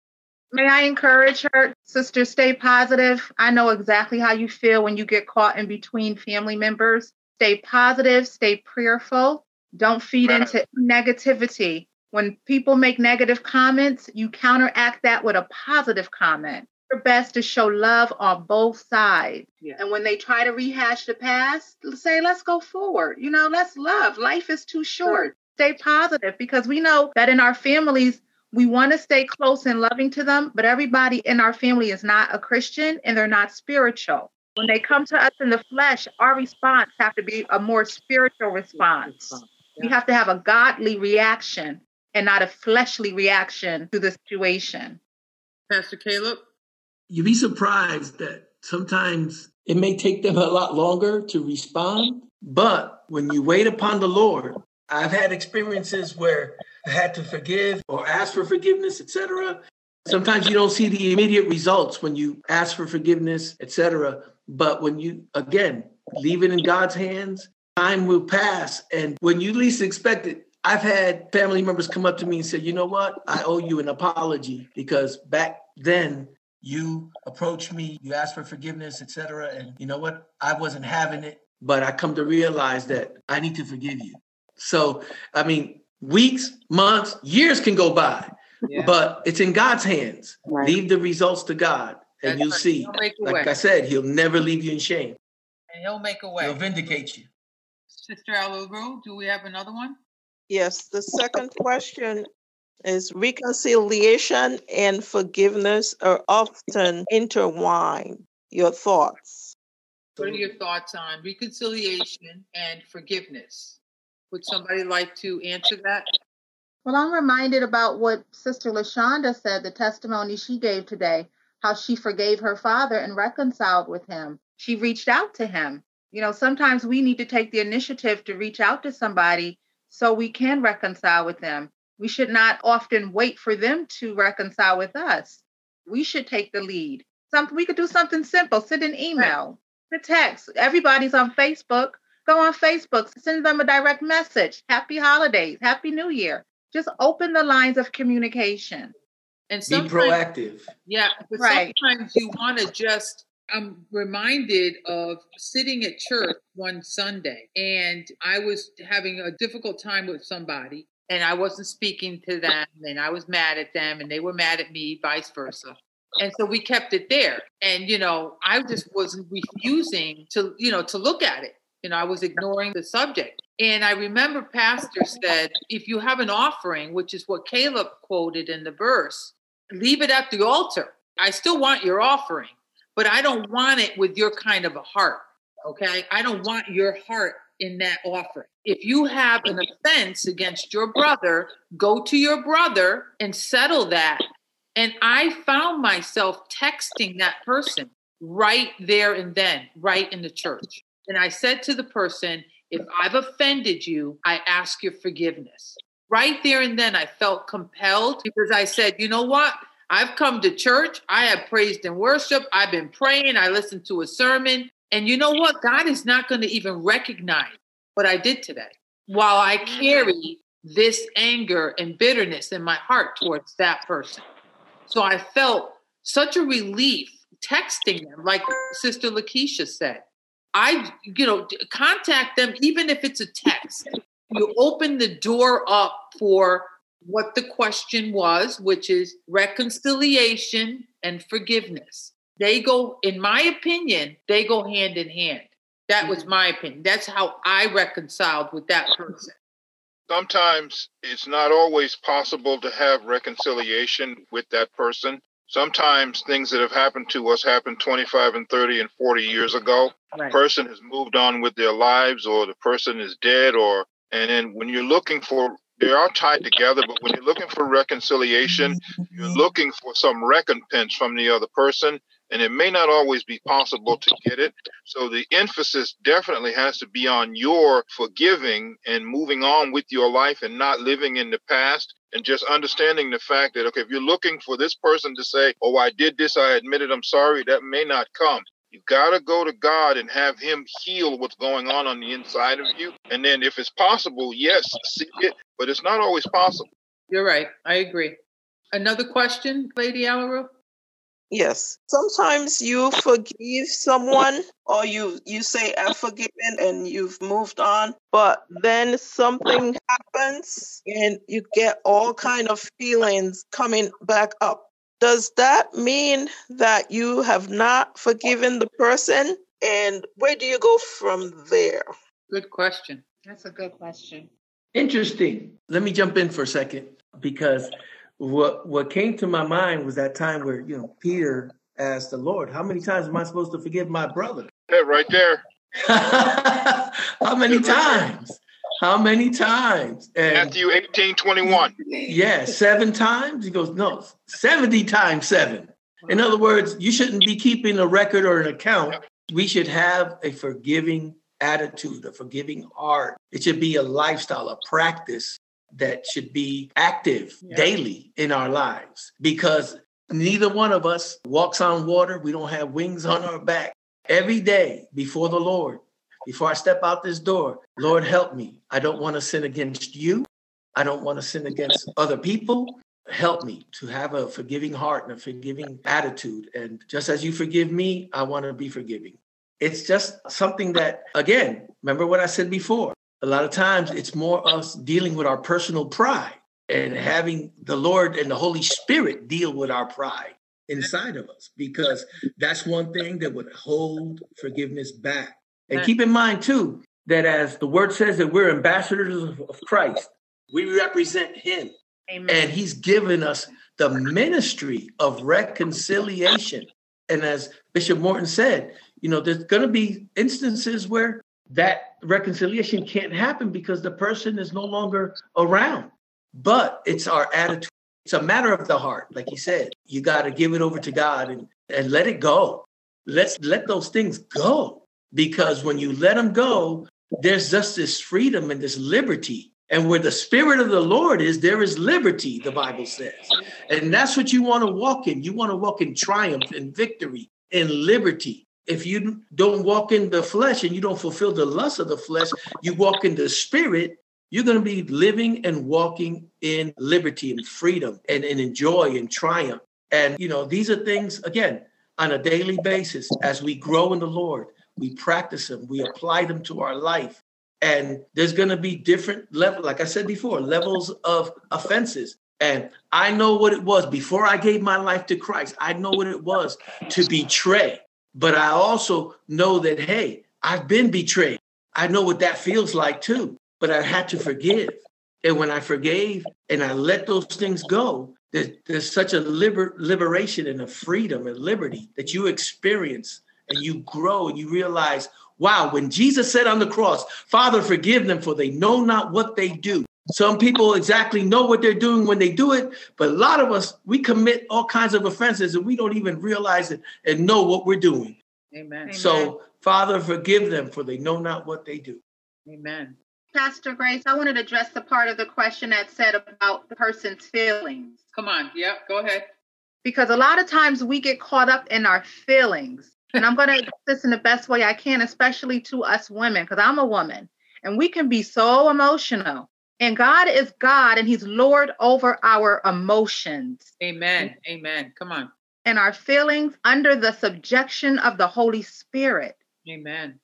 S4: May I encourage her, sister, stay positive. I know exactly how you feel when you get caught in between family members. Stay positive, stay prayerful. Don't feed right. into negativity. When people make negative comments, you counteract that with a positive comment. Your best to show love on both sides. Yeah. And when they try to rehash the past, say, let's go forward. You know, let's love. Life is too short. Stay positive because we know that in our families, we want to stay close and loving to them, but everybody in our family is not a Christian and they're not spiritual. When they come to us in the flesh, our response have to be a more spiritual response. Yeah. We have to have a godly reaction and not a fleshly reaction to the situation.
S2: Pastor Caleb?
S1: You'd be surprised that sometimes it may take them a lot longer to respond, but when you wait upon the Lord, I've had experiences where I had to forgive or ask for forgiveness, etc. Sometimes you don't see the immediate results when you ask for forgiveness, etc. But when you again leave it in God's hands, time will pass, and when you least expect it, I've had family members come up to me and say, "You know what? I owe you an apology because back then you approached me, you asked for forgiveness, etc. And you know what? I wasn't having it, but I come to realize that I need to forgive you." So, I mean, weeks, months, years can go by, yeah. but it's in God's hands. Right. Leave the results to God, and That's you'll right. see. Like way. I said, He'll never leave you in shame.
S2: And He'll make a way.
S1: He'll vindicate you.
S2: Sister Alugru, do we have another one?
S7: Yes. The second question is reconciliation and forgiveness are often intertwined. Your thoughts?
S2: What are your thoughts on reconciliation and forgiveness? Would somebody like to answer that?
S4: Well, I'm reminded about what Sister LaShonda said, the testimony she gave today, how she forgave her father and reconciled with him. She reached out to him. You know, sometimes we need to take the initiative to reach out to somebody so we can reconcile with them. We should not often wait for them to reconcile with us. We should take the lead. Something we could do something simple, send an email, right. a text. Everybody's on Facebook. Go on Facebook, send them a direct message. Happy holidays, happy new year. Just open the lines of communication.
S1: And be proactive.
S2: Yeah, but right. sometimes you want to just I'm reminded of sitting at church one Sunday and I was having a difficult time with somebody and I wasn't speaking to them and I was mad at them and they were mad at me, vice versa. And so we kept it there. And, you know, I just wasn't refusing to, you know, to look at it. You know, I was ignoring the subject. And I remember Pastor said, if you have an offering, which is what Caleb quoted in the verse, leave it at the altar. I still want your offering, but I don't want it with your kind of a heart. Okay. I don't want your heart in that offering. If you have an offense against your brother, go to your brother and settle that. And I found myself texting that person right there and then, right in the church. And I said to the person, if I've offended you, I ask your forgiveness. Right there and then, I felt compelled because I said, you know what? I've come to church. I have praised and worship. I've been praying. I listened to a sermon. And you know what? God is not going to even recognize what I did today while I mm-hmm. carry this anger and bitterness in my heart towards that person. So I felt such a relief texting them, like Sister Lakeisha said. I, you know, contact them, even if it's a text. You open the door up for what the question was, which is reconciliation and forgiveness. They go, in my opinion, they go hand in hand. That was mm-hmm. my opinion. That's how I reconciled with that person.
S5: Sometimes it's not always possible to have reconciliation with that person. Sometimes things that have happened to us happened 25 and 30 and 40 years ago. Right. The person has moved on with their lives or the person is dead or and then when you're looking for they are tied together, but when you're looking for reconciliation, you're looking for some recompense from the other person, and it may not always be possible to get it. So the emphasis definitely has to be on your forgiving and moving on with your life and not living in the past and just understanding the fact that okay if you're looking for this person to say oh i did this i admitted i'm sorry that may not come you got to go to God and have Him heal what's going on on the inside of you. And then, if it's possible, yes, seek it, but it's not always possible.
S2: You're right. I agree. Another question, Lady Alaru?
S7: Yes. Sometimes you forgive someone or you you say I've forgiven and you've moved on, but then something happens and you get all kind of feelings coming back up does that mean that you have not forgiven the person? And where do you go from there?
S2: Good question.
S4: That's a good question.
S1: Interesting. Let me jump in for a second because what what came to my mind was that time where you know Peter asked the Lord, "How many times am I supposed to forgive my brother?"
S5: Yeah, right there.
S1: How many times? How many times?
S5: And Matthew 18, 21.
S1: Yeah, seven times? He goes, no, 70 times seven. In other words, you shouldn't be keeping a record or an account. We should have a forgiving attitude, a forgiving heart. It should be a lifestyle, a practice that should be active yeah. daily in our lives because neither one of us walks on water. We don't have wings on our back. Every day before the Lord, before I step out this door, Lord, help me. I don't want to sin against you. I don't want to sin against other people. Help me to have a forgiving heart and a forgiving attitude. And just as you forgive me, I want to be forgiving. It's just something that, again, remember what I said before. A lot of times it's more us dealing with our personal pride and having the Lord and the Holy Spirit deal with our pride inside of us because that's one thing that would hold forgiveness back and keep in mind, too, that as the word says that we're ambassadors of Christ, we represent him. Amen. And he's given us the ministry of reconciliation. And as Bishop Morton said, you know, there's going to be instances where that reconciliation can't happen because the person is no longer around. But it's our attitude. It's a matter of the heart, like he said. You got to give it over to God and, and let it go. Let's let those things go because when you let them go, there's just this freedom and this liberty. And where the Spirit of the Lord is, there is liberty, the Bible says. And that's what you want to walk in. You want to walk in triumph and victory and liberty. If you don't walk in the flesh and you don't fulfill the lust of the flesh, you walk in the Spirit, you're going to be living and walking in liberty and freedom and, and in joy and triumph. And, you know, these are things, again, on a daily basis as we grow in the Lord we practice them, we apply them to our life. And there's going to be different level, like I said before, levels of offenses. And I know what it was before I gave my life to Christ. I know what it was to betray. But I also know that, hey, I've been betrayed. I know what that feels like too. But I had to forgive. And when I forgave and I let those things go, there's, there's such a liber, liberation and a freedom and liberty that you experience and you grow and you realize, wow, when Jesus said on the cross, Father, forgive them for they know not what they do, Some people exactly know what they're doing when they do it, but a lot of us, we commit all kinds of offenses and we don't even realize it and know what we're doing.
S2: Amen.
S1: So, Father, forgive them for they know not what they do.
S2: Amen.
S4: Pastor Grace, I wanted to address the part of the question that said about the person's feelings.
S2: Come on. Yeah, go ahead.
S4: Because a lot of times we get caught up in our feelings. And I'm going to do this in the best way I can, especially to us women, because I'm a woman and we can be so emotional. And God is God and He's Lord over our emotions.
S2: Amen. Amen. Come on.
S4: And our feelings under the subjection of the Holy Spirit.
S2: Amen.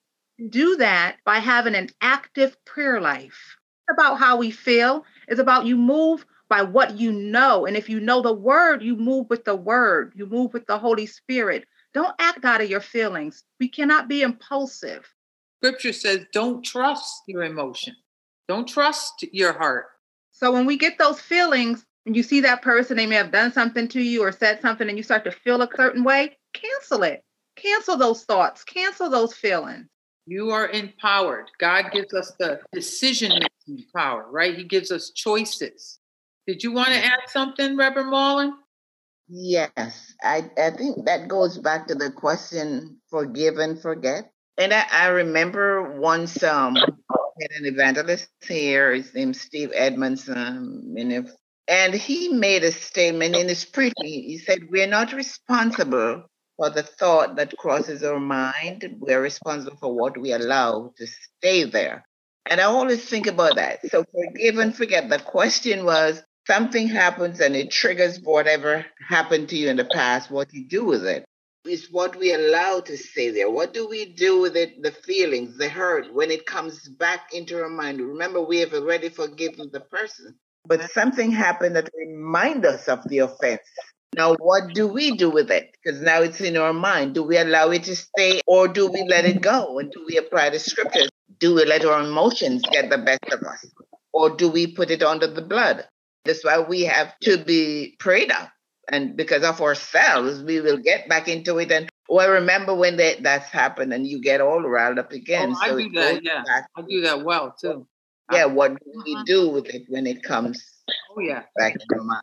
S4: Do that by having an active prayer life. It's about how we feel, it's about you move by what you know. And if you know the word, you move with the word, you move with the Holy Spirit. Don't act out of your feelings. We cannot be impulsive.
S2: Scripture says, don't trust your emotion. Don't trust your heart.
S4: So when we get those feelings, and you see that person, they may have done something to you or said something, and you start to feel a certain way, cancel it. Cancel those thoughts, cancel those feelings.
S2: You are empowered. God gives us the decision making power, right? He gives us choices. Did you want to add something, Reverend Marlin?
S3: Yes, I, I think that goes back to the question forgive and forget. And I, I remember once um had an evangelist here, his name's Steve Edmondson, and if and he made a statement in his preaching. He said, We're not responsible for the thought that crosses our mind. We're responsible for what we allow to stay there. And I always think about that. So forgive and forget. The question was something happens and it triggers whatever happened to you in the past, what you do with it. Is what we allow to stay there. What do we do with it? The feelings, the hurt, when it comes back into our mind. Remember, we have already forgiven the person, but something happened that remind us of the offense. Now, what do we do with it? Because now it's in our mind. Do we allow it to stay or do we let it go? And do we apply the scriptures? Do we let our emotions get the best of us? Or do we put it under the blood? That's why we have to be prayed up and because of ourselves, we will get back into it. And oh, well, remember when that that's happened, and you get all riled up again.
S2: Oh, I so do that. Yeah, I do that well too.
S3: Yeah, what do we do with it when it comes?
S2: Oh yeah,
S3: back in your mind.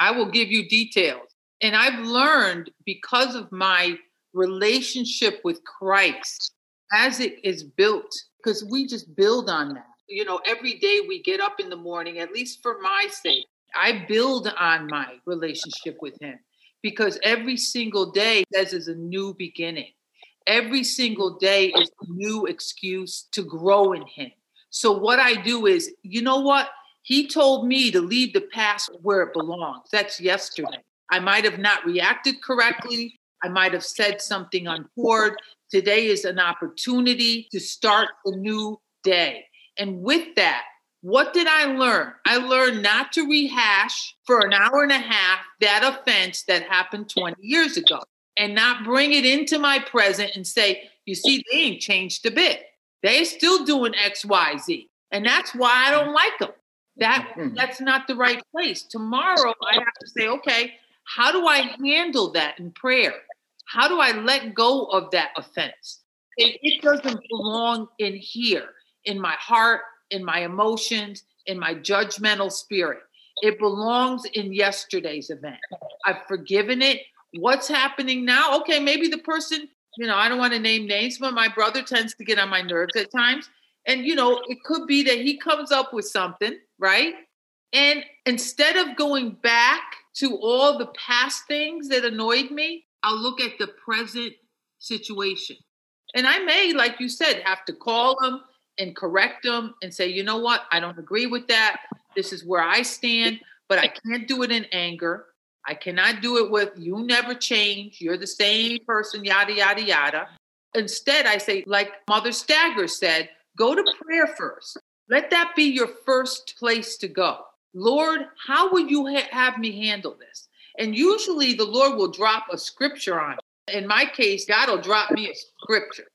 S2: I will give you details, and I've learned because of my relationship with Christ as it is built, because we just build on that. You know, every day we get up in the morning, at least for my sake, I build on my relationship with him because every single day says is a new beginning. Every single day is a new excuse to grow in him. So what I do is, you know what? He told me to leave the past where it belongs. That's yesterday. I might have not reacted correctly. I might have said something untoward. Today is an opportunity to start a new day. And with that, what did I learn? I learned not to rehash for an hour and a half that offense that happened 20 years ago and not bring it into my present and say, you see, they ain't changed a bit. They still doing X, Y, Z. And that's why I don't like them. That mm-hmm. that's not the right place. Tomorrow I have to say, okay, how do I handle that in prayer? How do I let go of that offense? It, it doesn't belong in here, in my heart, in my emotions, in my judgmental spirit. It belongs in yesterday's event. I've forgiven it. What's happening now? Okay, maybe the person, you know, I don't want to name names, but my brother tends to get on my nerves at times. And, you know, it could be that he comes up with something, right? And instead of going back to all the past things that annoyed me, I'll look at the present situation. And I may, like you said, have to call him, and correct them and say, you know what, I don't agree with that. This is where I stand, but I can't do it in anger. I cannot do it with you never change. You're the same person, yada, yada, yada. Instead, I say, like Mother Stagger said, go to prayer first. Let that be your first place to go. Lord, how would you ha- have me handle this? And usually the Lord will drop a scripture on. In my case, God will drop me a scripture.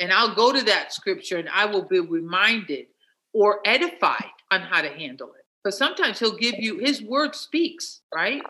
S2: And I'll go to that scripture and I will be reminded or edified on how to handle it. But sometimes he'll give you his word speaks, right?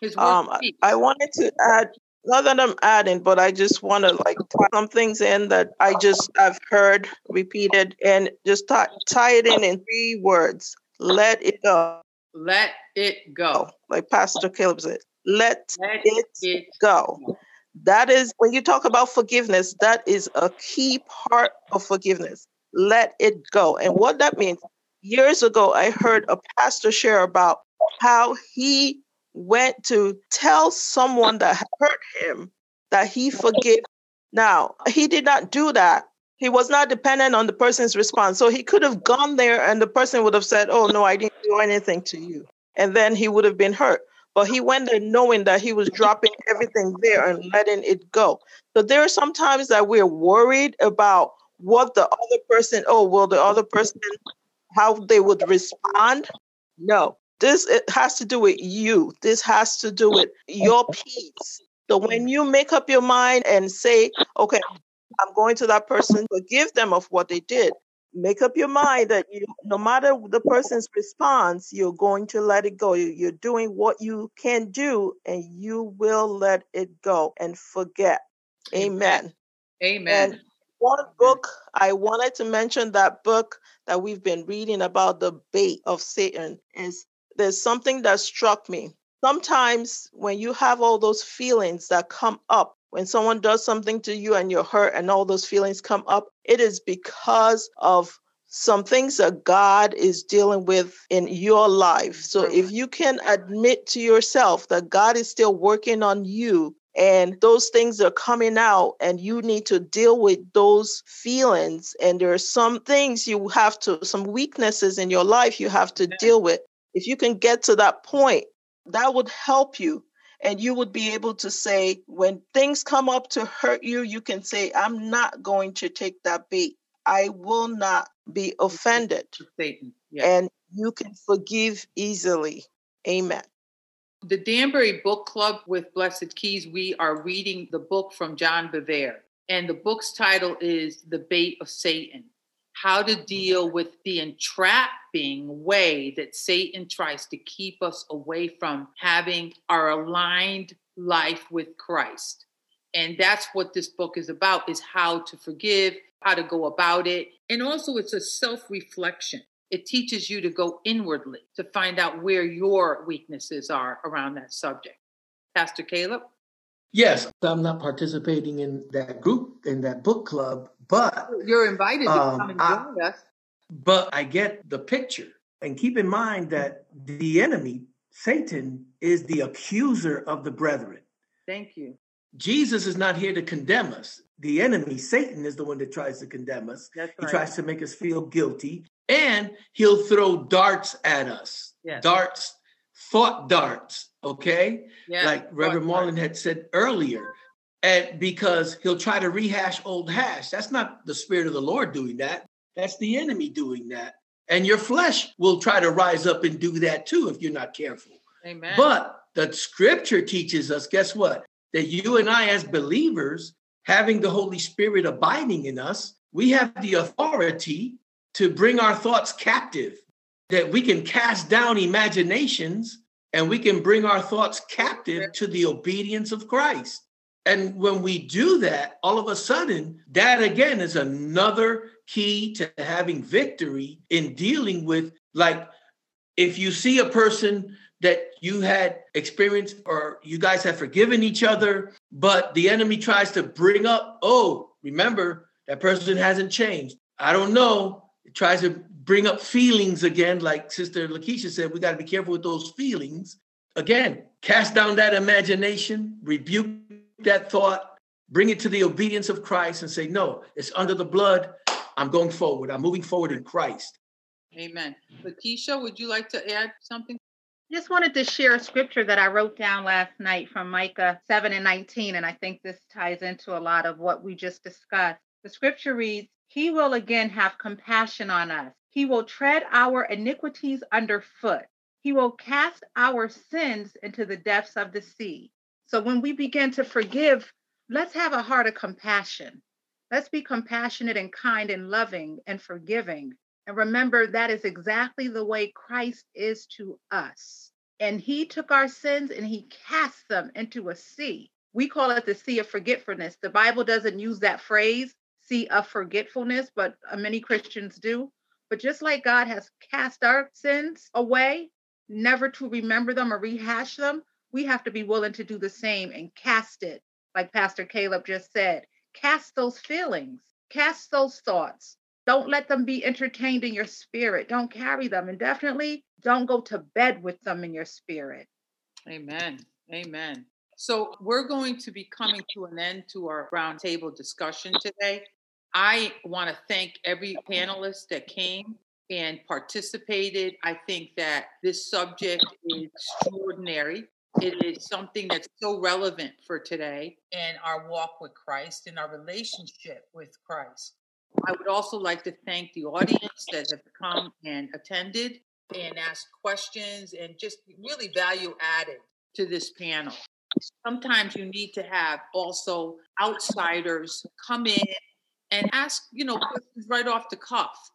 S2: His word
S7: um,
S2: speaks.
S7: I wanted to add, not that I'm adding, but I just want to like put some things in that I just I've heard repeated and just tie, tie it in in three words: let it go.
S2: Let it go.
S7: Like Pastor Caleb said, let, let it, it go. go. That is when you talk about forgiveness, that is a key part of forgiveness. Let it go. And what that means, years ago, I heard a pastor share about how he went to tell someone that hurt him that he forgave. Now, he did not do that. He was not dependent on the person's response. So he could have gone there and the person would have said, Oh, no, I didn't do anything to you. And then he would have been hurt. But he went there knowing that he was dropping everything there and letting it go. So there are some times that we're worried about what the other person, oh, will the other person, how they would respond. No, this it has to do with you. This has to do with your peace. So when you make up your mind and say, okay, I'm going to that person, forgive them of what they did. Make up your mind that you, no matter the person's response, you're going to let it go. You're doing what you can do and you will let it go and forget. Amen.
S2: Amen.
S7: And one book I wanted to mention that book that we've been reading about the bait of Satan is there's something that struck me. Sometimes when you have all those feelings that come up when someone does something to you and you're hurt and all those feelings come up, it is because of some things that God is dealing with in your life. So if you can admit to yourself that God is still working on you and those things are coming out and you need to deal with those feelings and there are some things you have to some weaknesses in your life you have to deal with if you can get to that point that would help you and you would be able to say when things come up to hurt you you can say i'm not going to take that bait i will not be offended
S2: Satan.
S7: Yes. and you can forgive easily. Amen.
S2: The danbury book club with blessed keys we are reading the book from john bevere and the book's title is the bait of satan how to deal with the entrapping way that Satan tries to keep us away from having our aligned life with Christ. And that's what this book is about is how to forgive, how to go about it. And also it's a self-reflection. It teaches you to go inwardly to find out where your weaknesses are around that subject. Pastor Caleb?
S1: Yes, I'm not participating in that group, in that book club, but
S2: you're invited to um, come and join I, us.
S1: But I get the picture. And keep in mind that the enemy, Satan, is the accuser of the brethren.
S2: Thank you.
S1: Jesus is not here to condemn us. The enemy, Satan, is the one that tries to condemn us.
S2: Right.
S1: He tries to make us feel guilty, and he'll throw darts at us.
S2: Yes.
S1: Darts, thought darts, okay?
S2: Yes.
S1: Like Reverend Marlin had said earlier and because he'll try to rehash old hash. That's not the spirit of the Lord doing that. That's the enemy doing that. And your flesh will try to rise up and do that too if you're not careful.
S2: Amen.
S1: But the scripture teaches us, guess what? That you and I, as believers, having the Holy Spirit abiding in us, we have the authority to bring our thoughts captive, that we can cast down imaginations and we can bring our thoughts captive to the obedience of Christ. And when we do that, all of a sudden, that again is another key to having victory in dealing with, like, if you see a person that you had experienced or you guys have forgiven each other, but the enemy tries to bring up, oh, remember, that person hasn't changed. I don't know. It tries to bring up feelings again, like Sister Lakeisha said, we got to be careful with those feelings. Again, cast down that imagination, rebuke that thought, bring it to the obedience of Christ, and say, No, it's under the blood. I'm going forward. I'm moving forward in Christ.
S2: Amen. Lakeisha, would you like to add something?
S4: Just wanted to share a scripture that I wrote down last night from Micah 7 and 19, and I think this ties into a lot of what we just discussed. The scripture reads, He will again have compassion on us. He will tread our iniquities underfoot. He will cast our sins into the depths of the sea. So when we begin to forgive, let's have a heart of compassion. Let's be compassionate and kind and loving and forgiving. And remember, that is exactly the way Christ is to us. And he took our sins and he cast them into a sea. We call it the sea of forgetfulness. The Bible doesn't use that phrase, sea of forgetfulness, but uh, many Christians do. But just like God has cast our sins away, never to remember them or rehash them, we have to be willing to do the same and cast it, like Pastor Caleb just said. Cast those feelings, cast those thoughts. Don't let them be entertained in your spirit. Don't carry them. And definitely don't go to bed with them in your spirit.
S2: Amen. Amen. So we're going to be coming to an end to our roundtable discussion today. I want to thank every panelist that came and participated. I think that this subject is extraordinary. It is something that's so relevant for today and our walk with Christ and our relationship with Christ. I would also like to thank the audience that have come and attended and asked questions and just really value added to this panel. Sometimes you need to have also outsiders come in and ask, you know, questions right off the cuff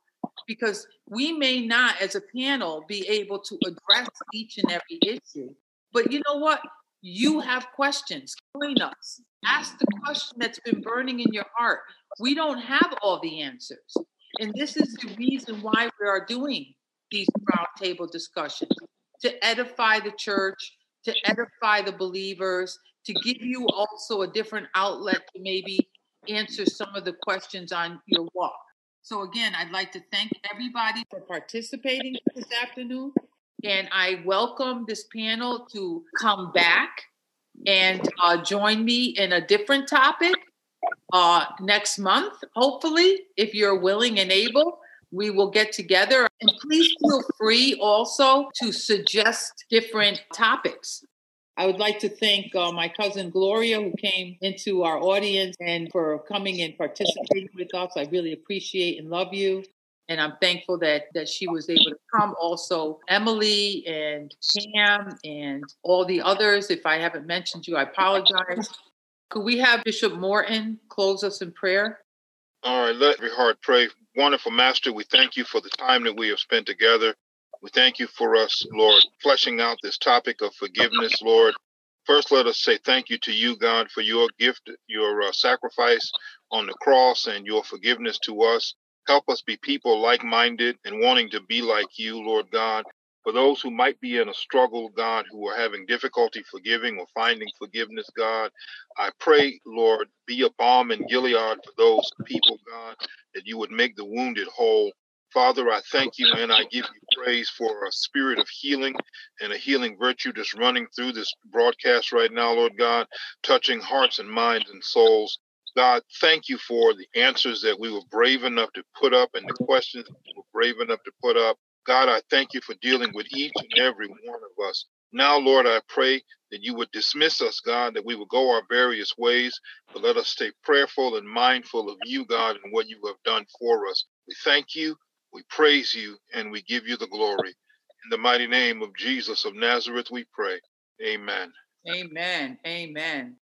S2: because we may not, as a panel, be able to address each and every issue. But you know what? You have questions. Join us. Ask the question that's been burning in your heart. We don't have all the answers. And this is the reason why we are doing these roundtable discussions to edify the church, to edify the believers, to give you also a different outlet to maybe answer some of the questions on your walk. So, again, I'd like to thank everybody for participating this afternoon. And I welcome this panel to come back and uh, join me in a different topic uh, next month, hopefully, if you're willing and able. We will get together and please feel free also to suggest different topics. I would like to thank uh, my cousin Gloria, who came into our audience and for coming and participating with us. I really appreciate and love you. And I'm thankful that, that she was able to come. Also, Emily and Pam and all the others. If I haven't mentioned you, I apologize. Could we have Bishop Morton close us in prayer?
S5: All right, let every heart pray. Wonderful Master, we thank you for the time that we have spent together. We thank you for us, Lord, fleshing out this topic of forgiveness, Lord. First, let us say thank you to you, God, for your gift, your uh, sacrifice on the cross, and your forgiveness to us. Help us be people like minded and wanting to be like you, Lord God. For those who might be in a struggle, God, who are having difficulty forgiving or finding forgiveness, God, I pray, Lord, be a balm in Gilead for those people, God, that you would make the wounded whole. Father, I thank you and I give you praise for a spirit of healing and a healing virtue that's running through this broadcast right now, Lord God, touching hearts and minds and souls. God, thank you for the answers that we were brave enough to put up and the questions we were brave enough to put up. God, I thank you for dealing with each and every one of us. Now, Lord, I pray that you would dismiss us, God, that we would go our various ways, but let us stay prayerful and mindful of you, God, and what you have done for us. We thank you we praise you and we give you the glory. In the mighty name of Jesus of Nazareth, we pray. Amen.
S2: Amen. Amen.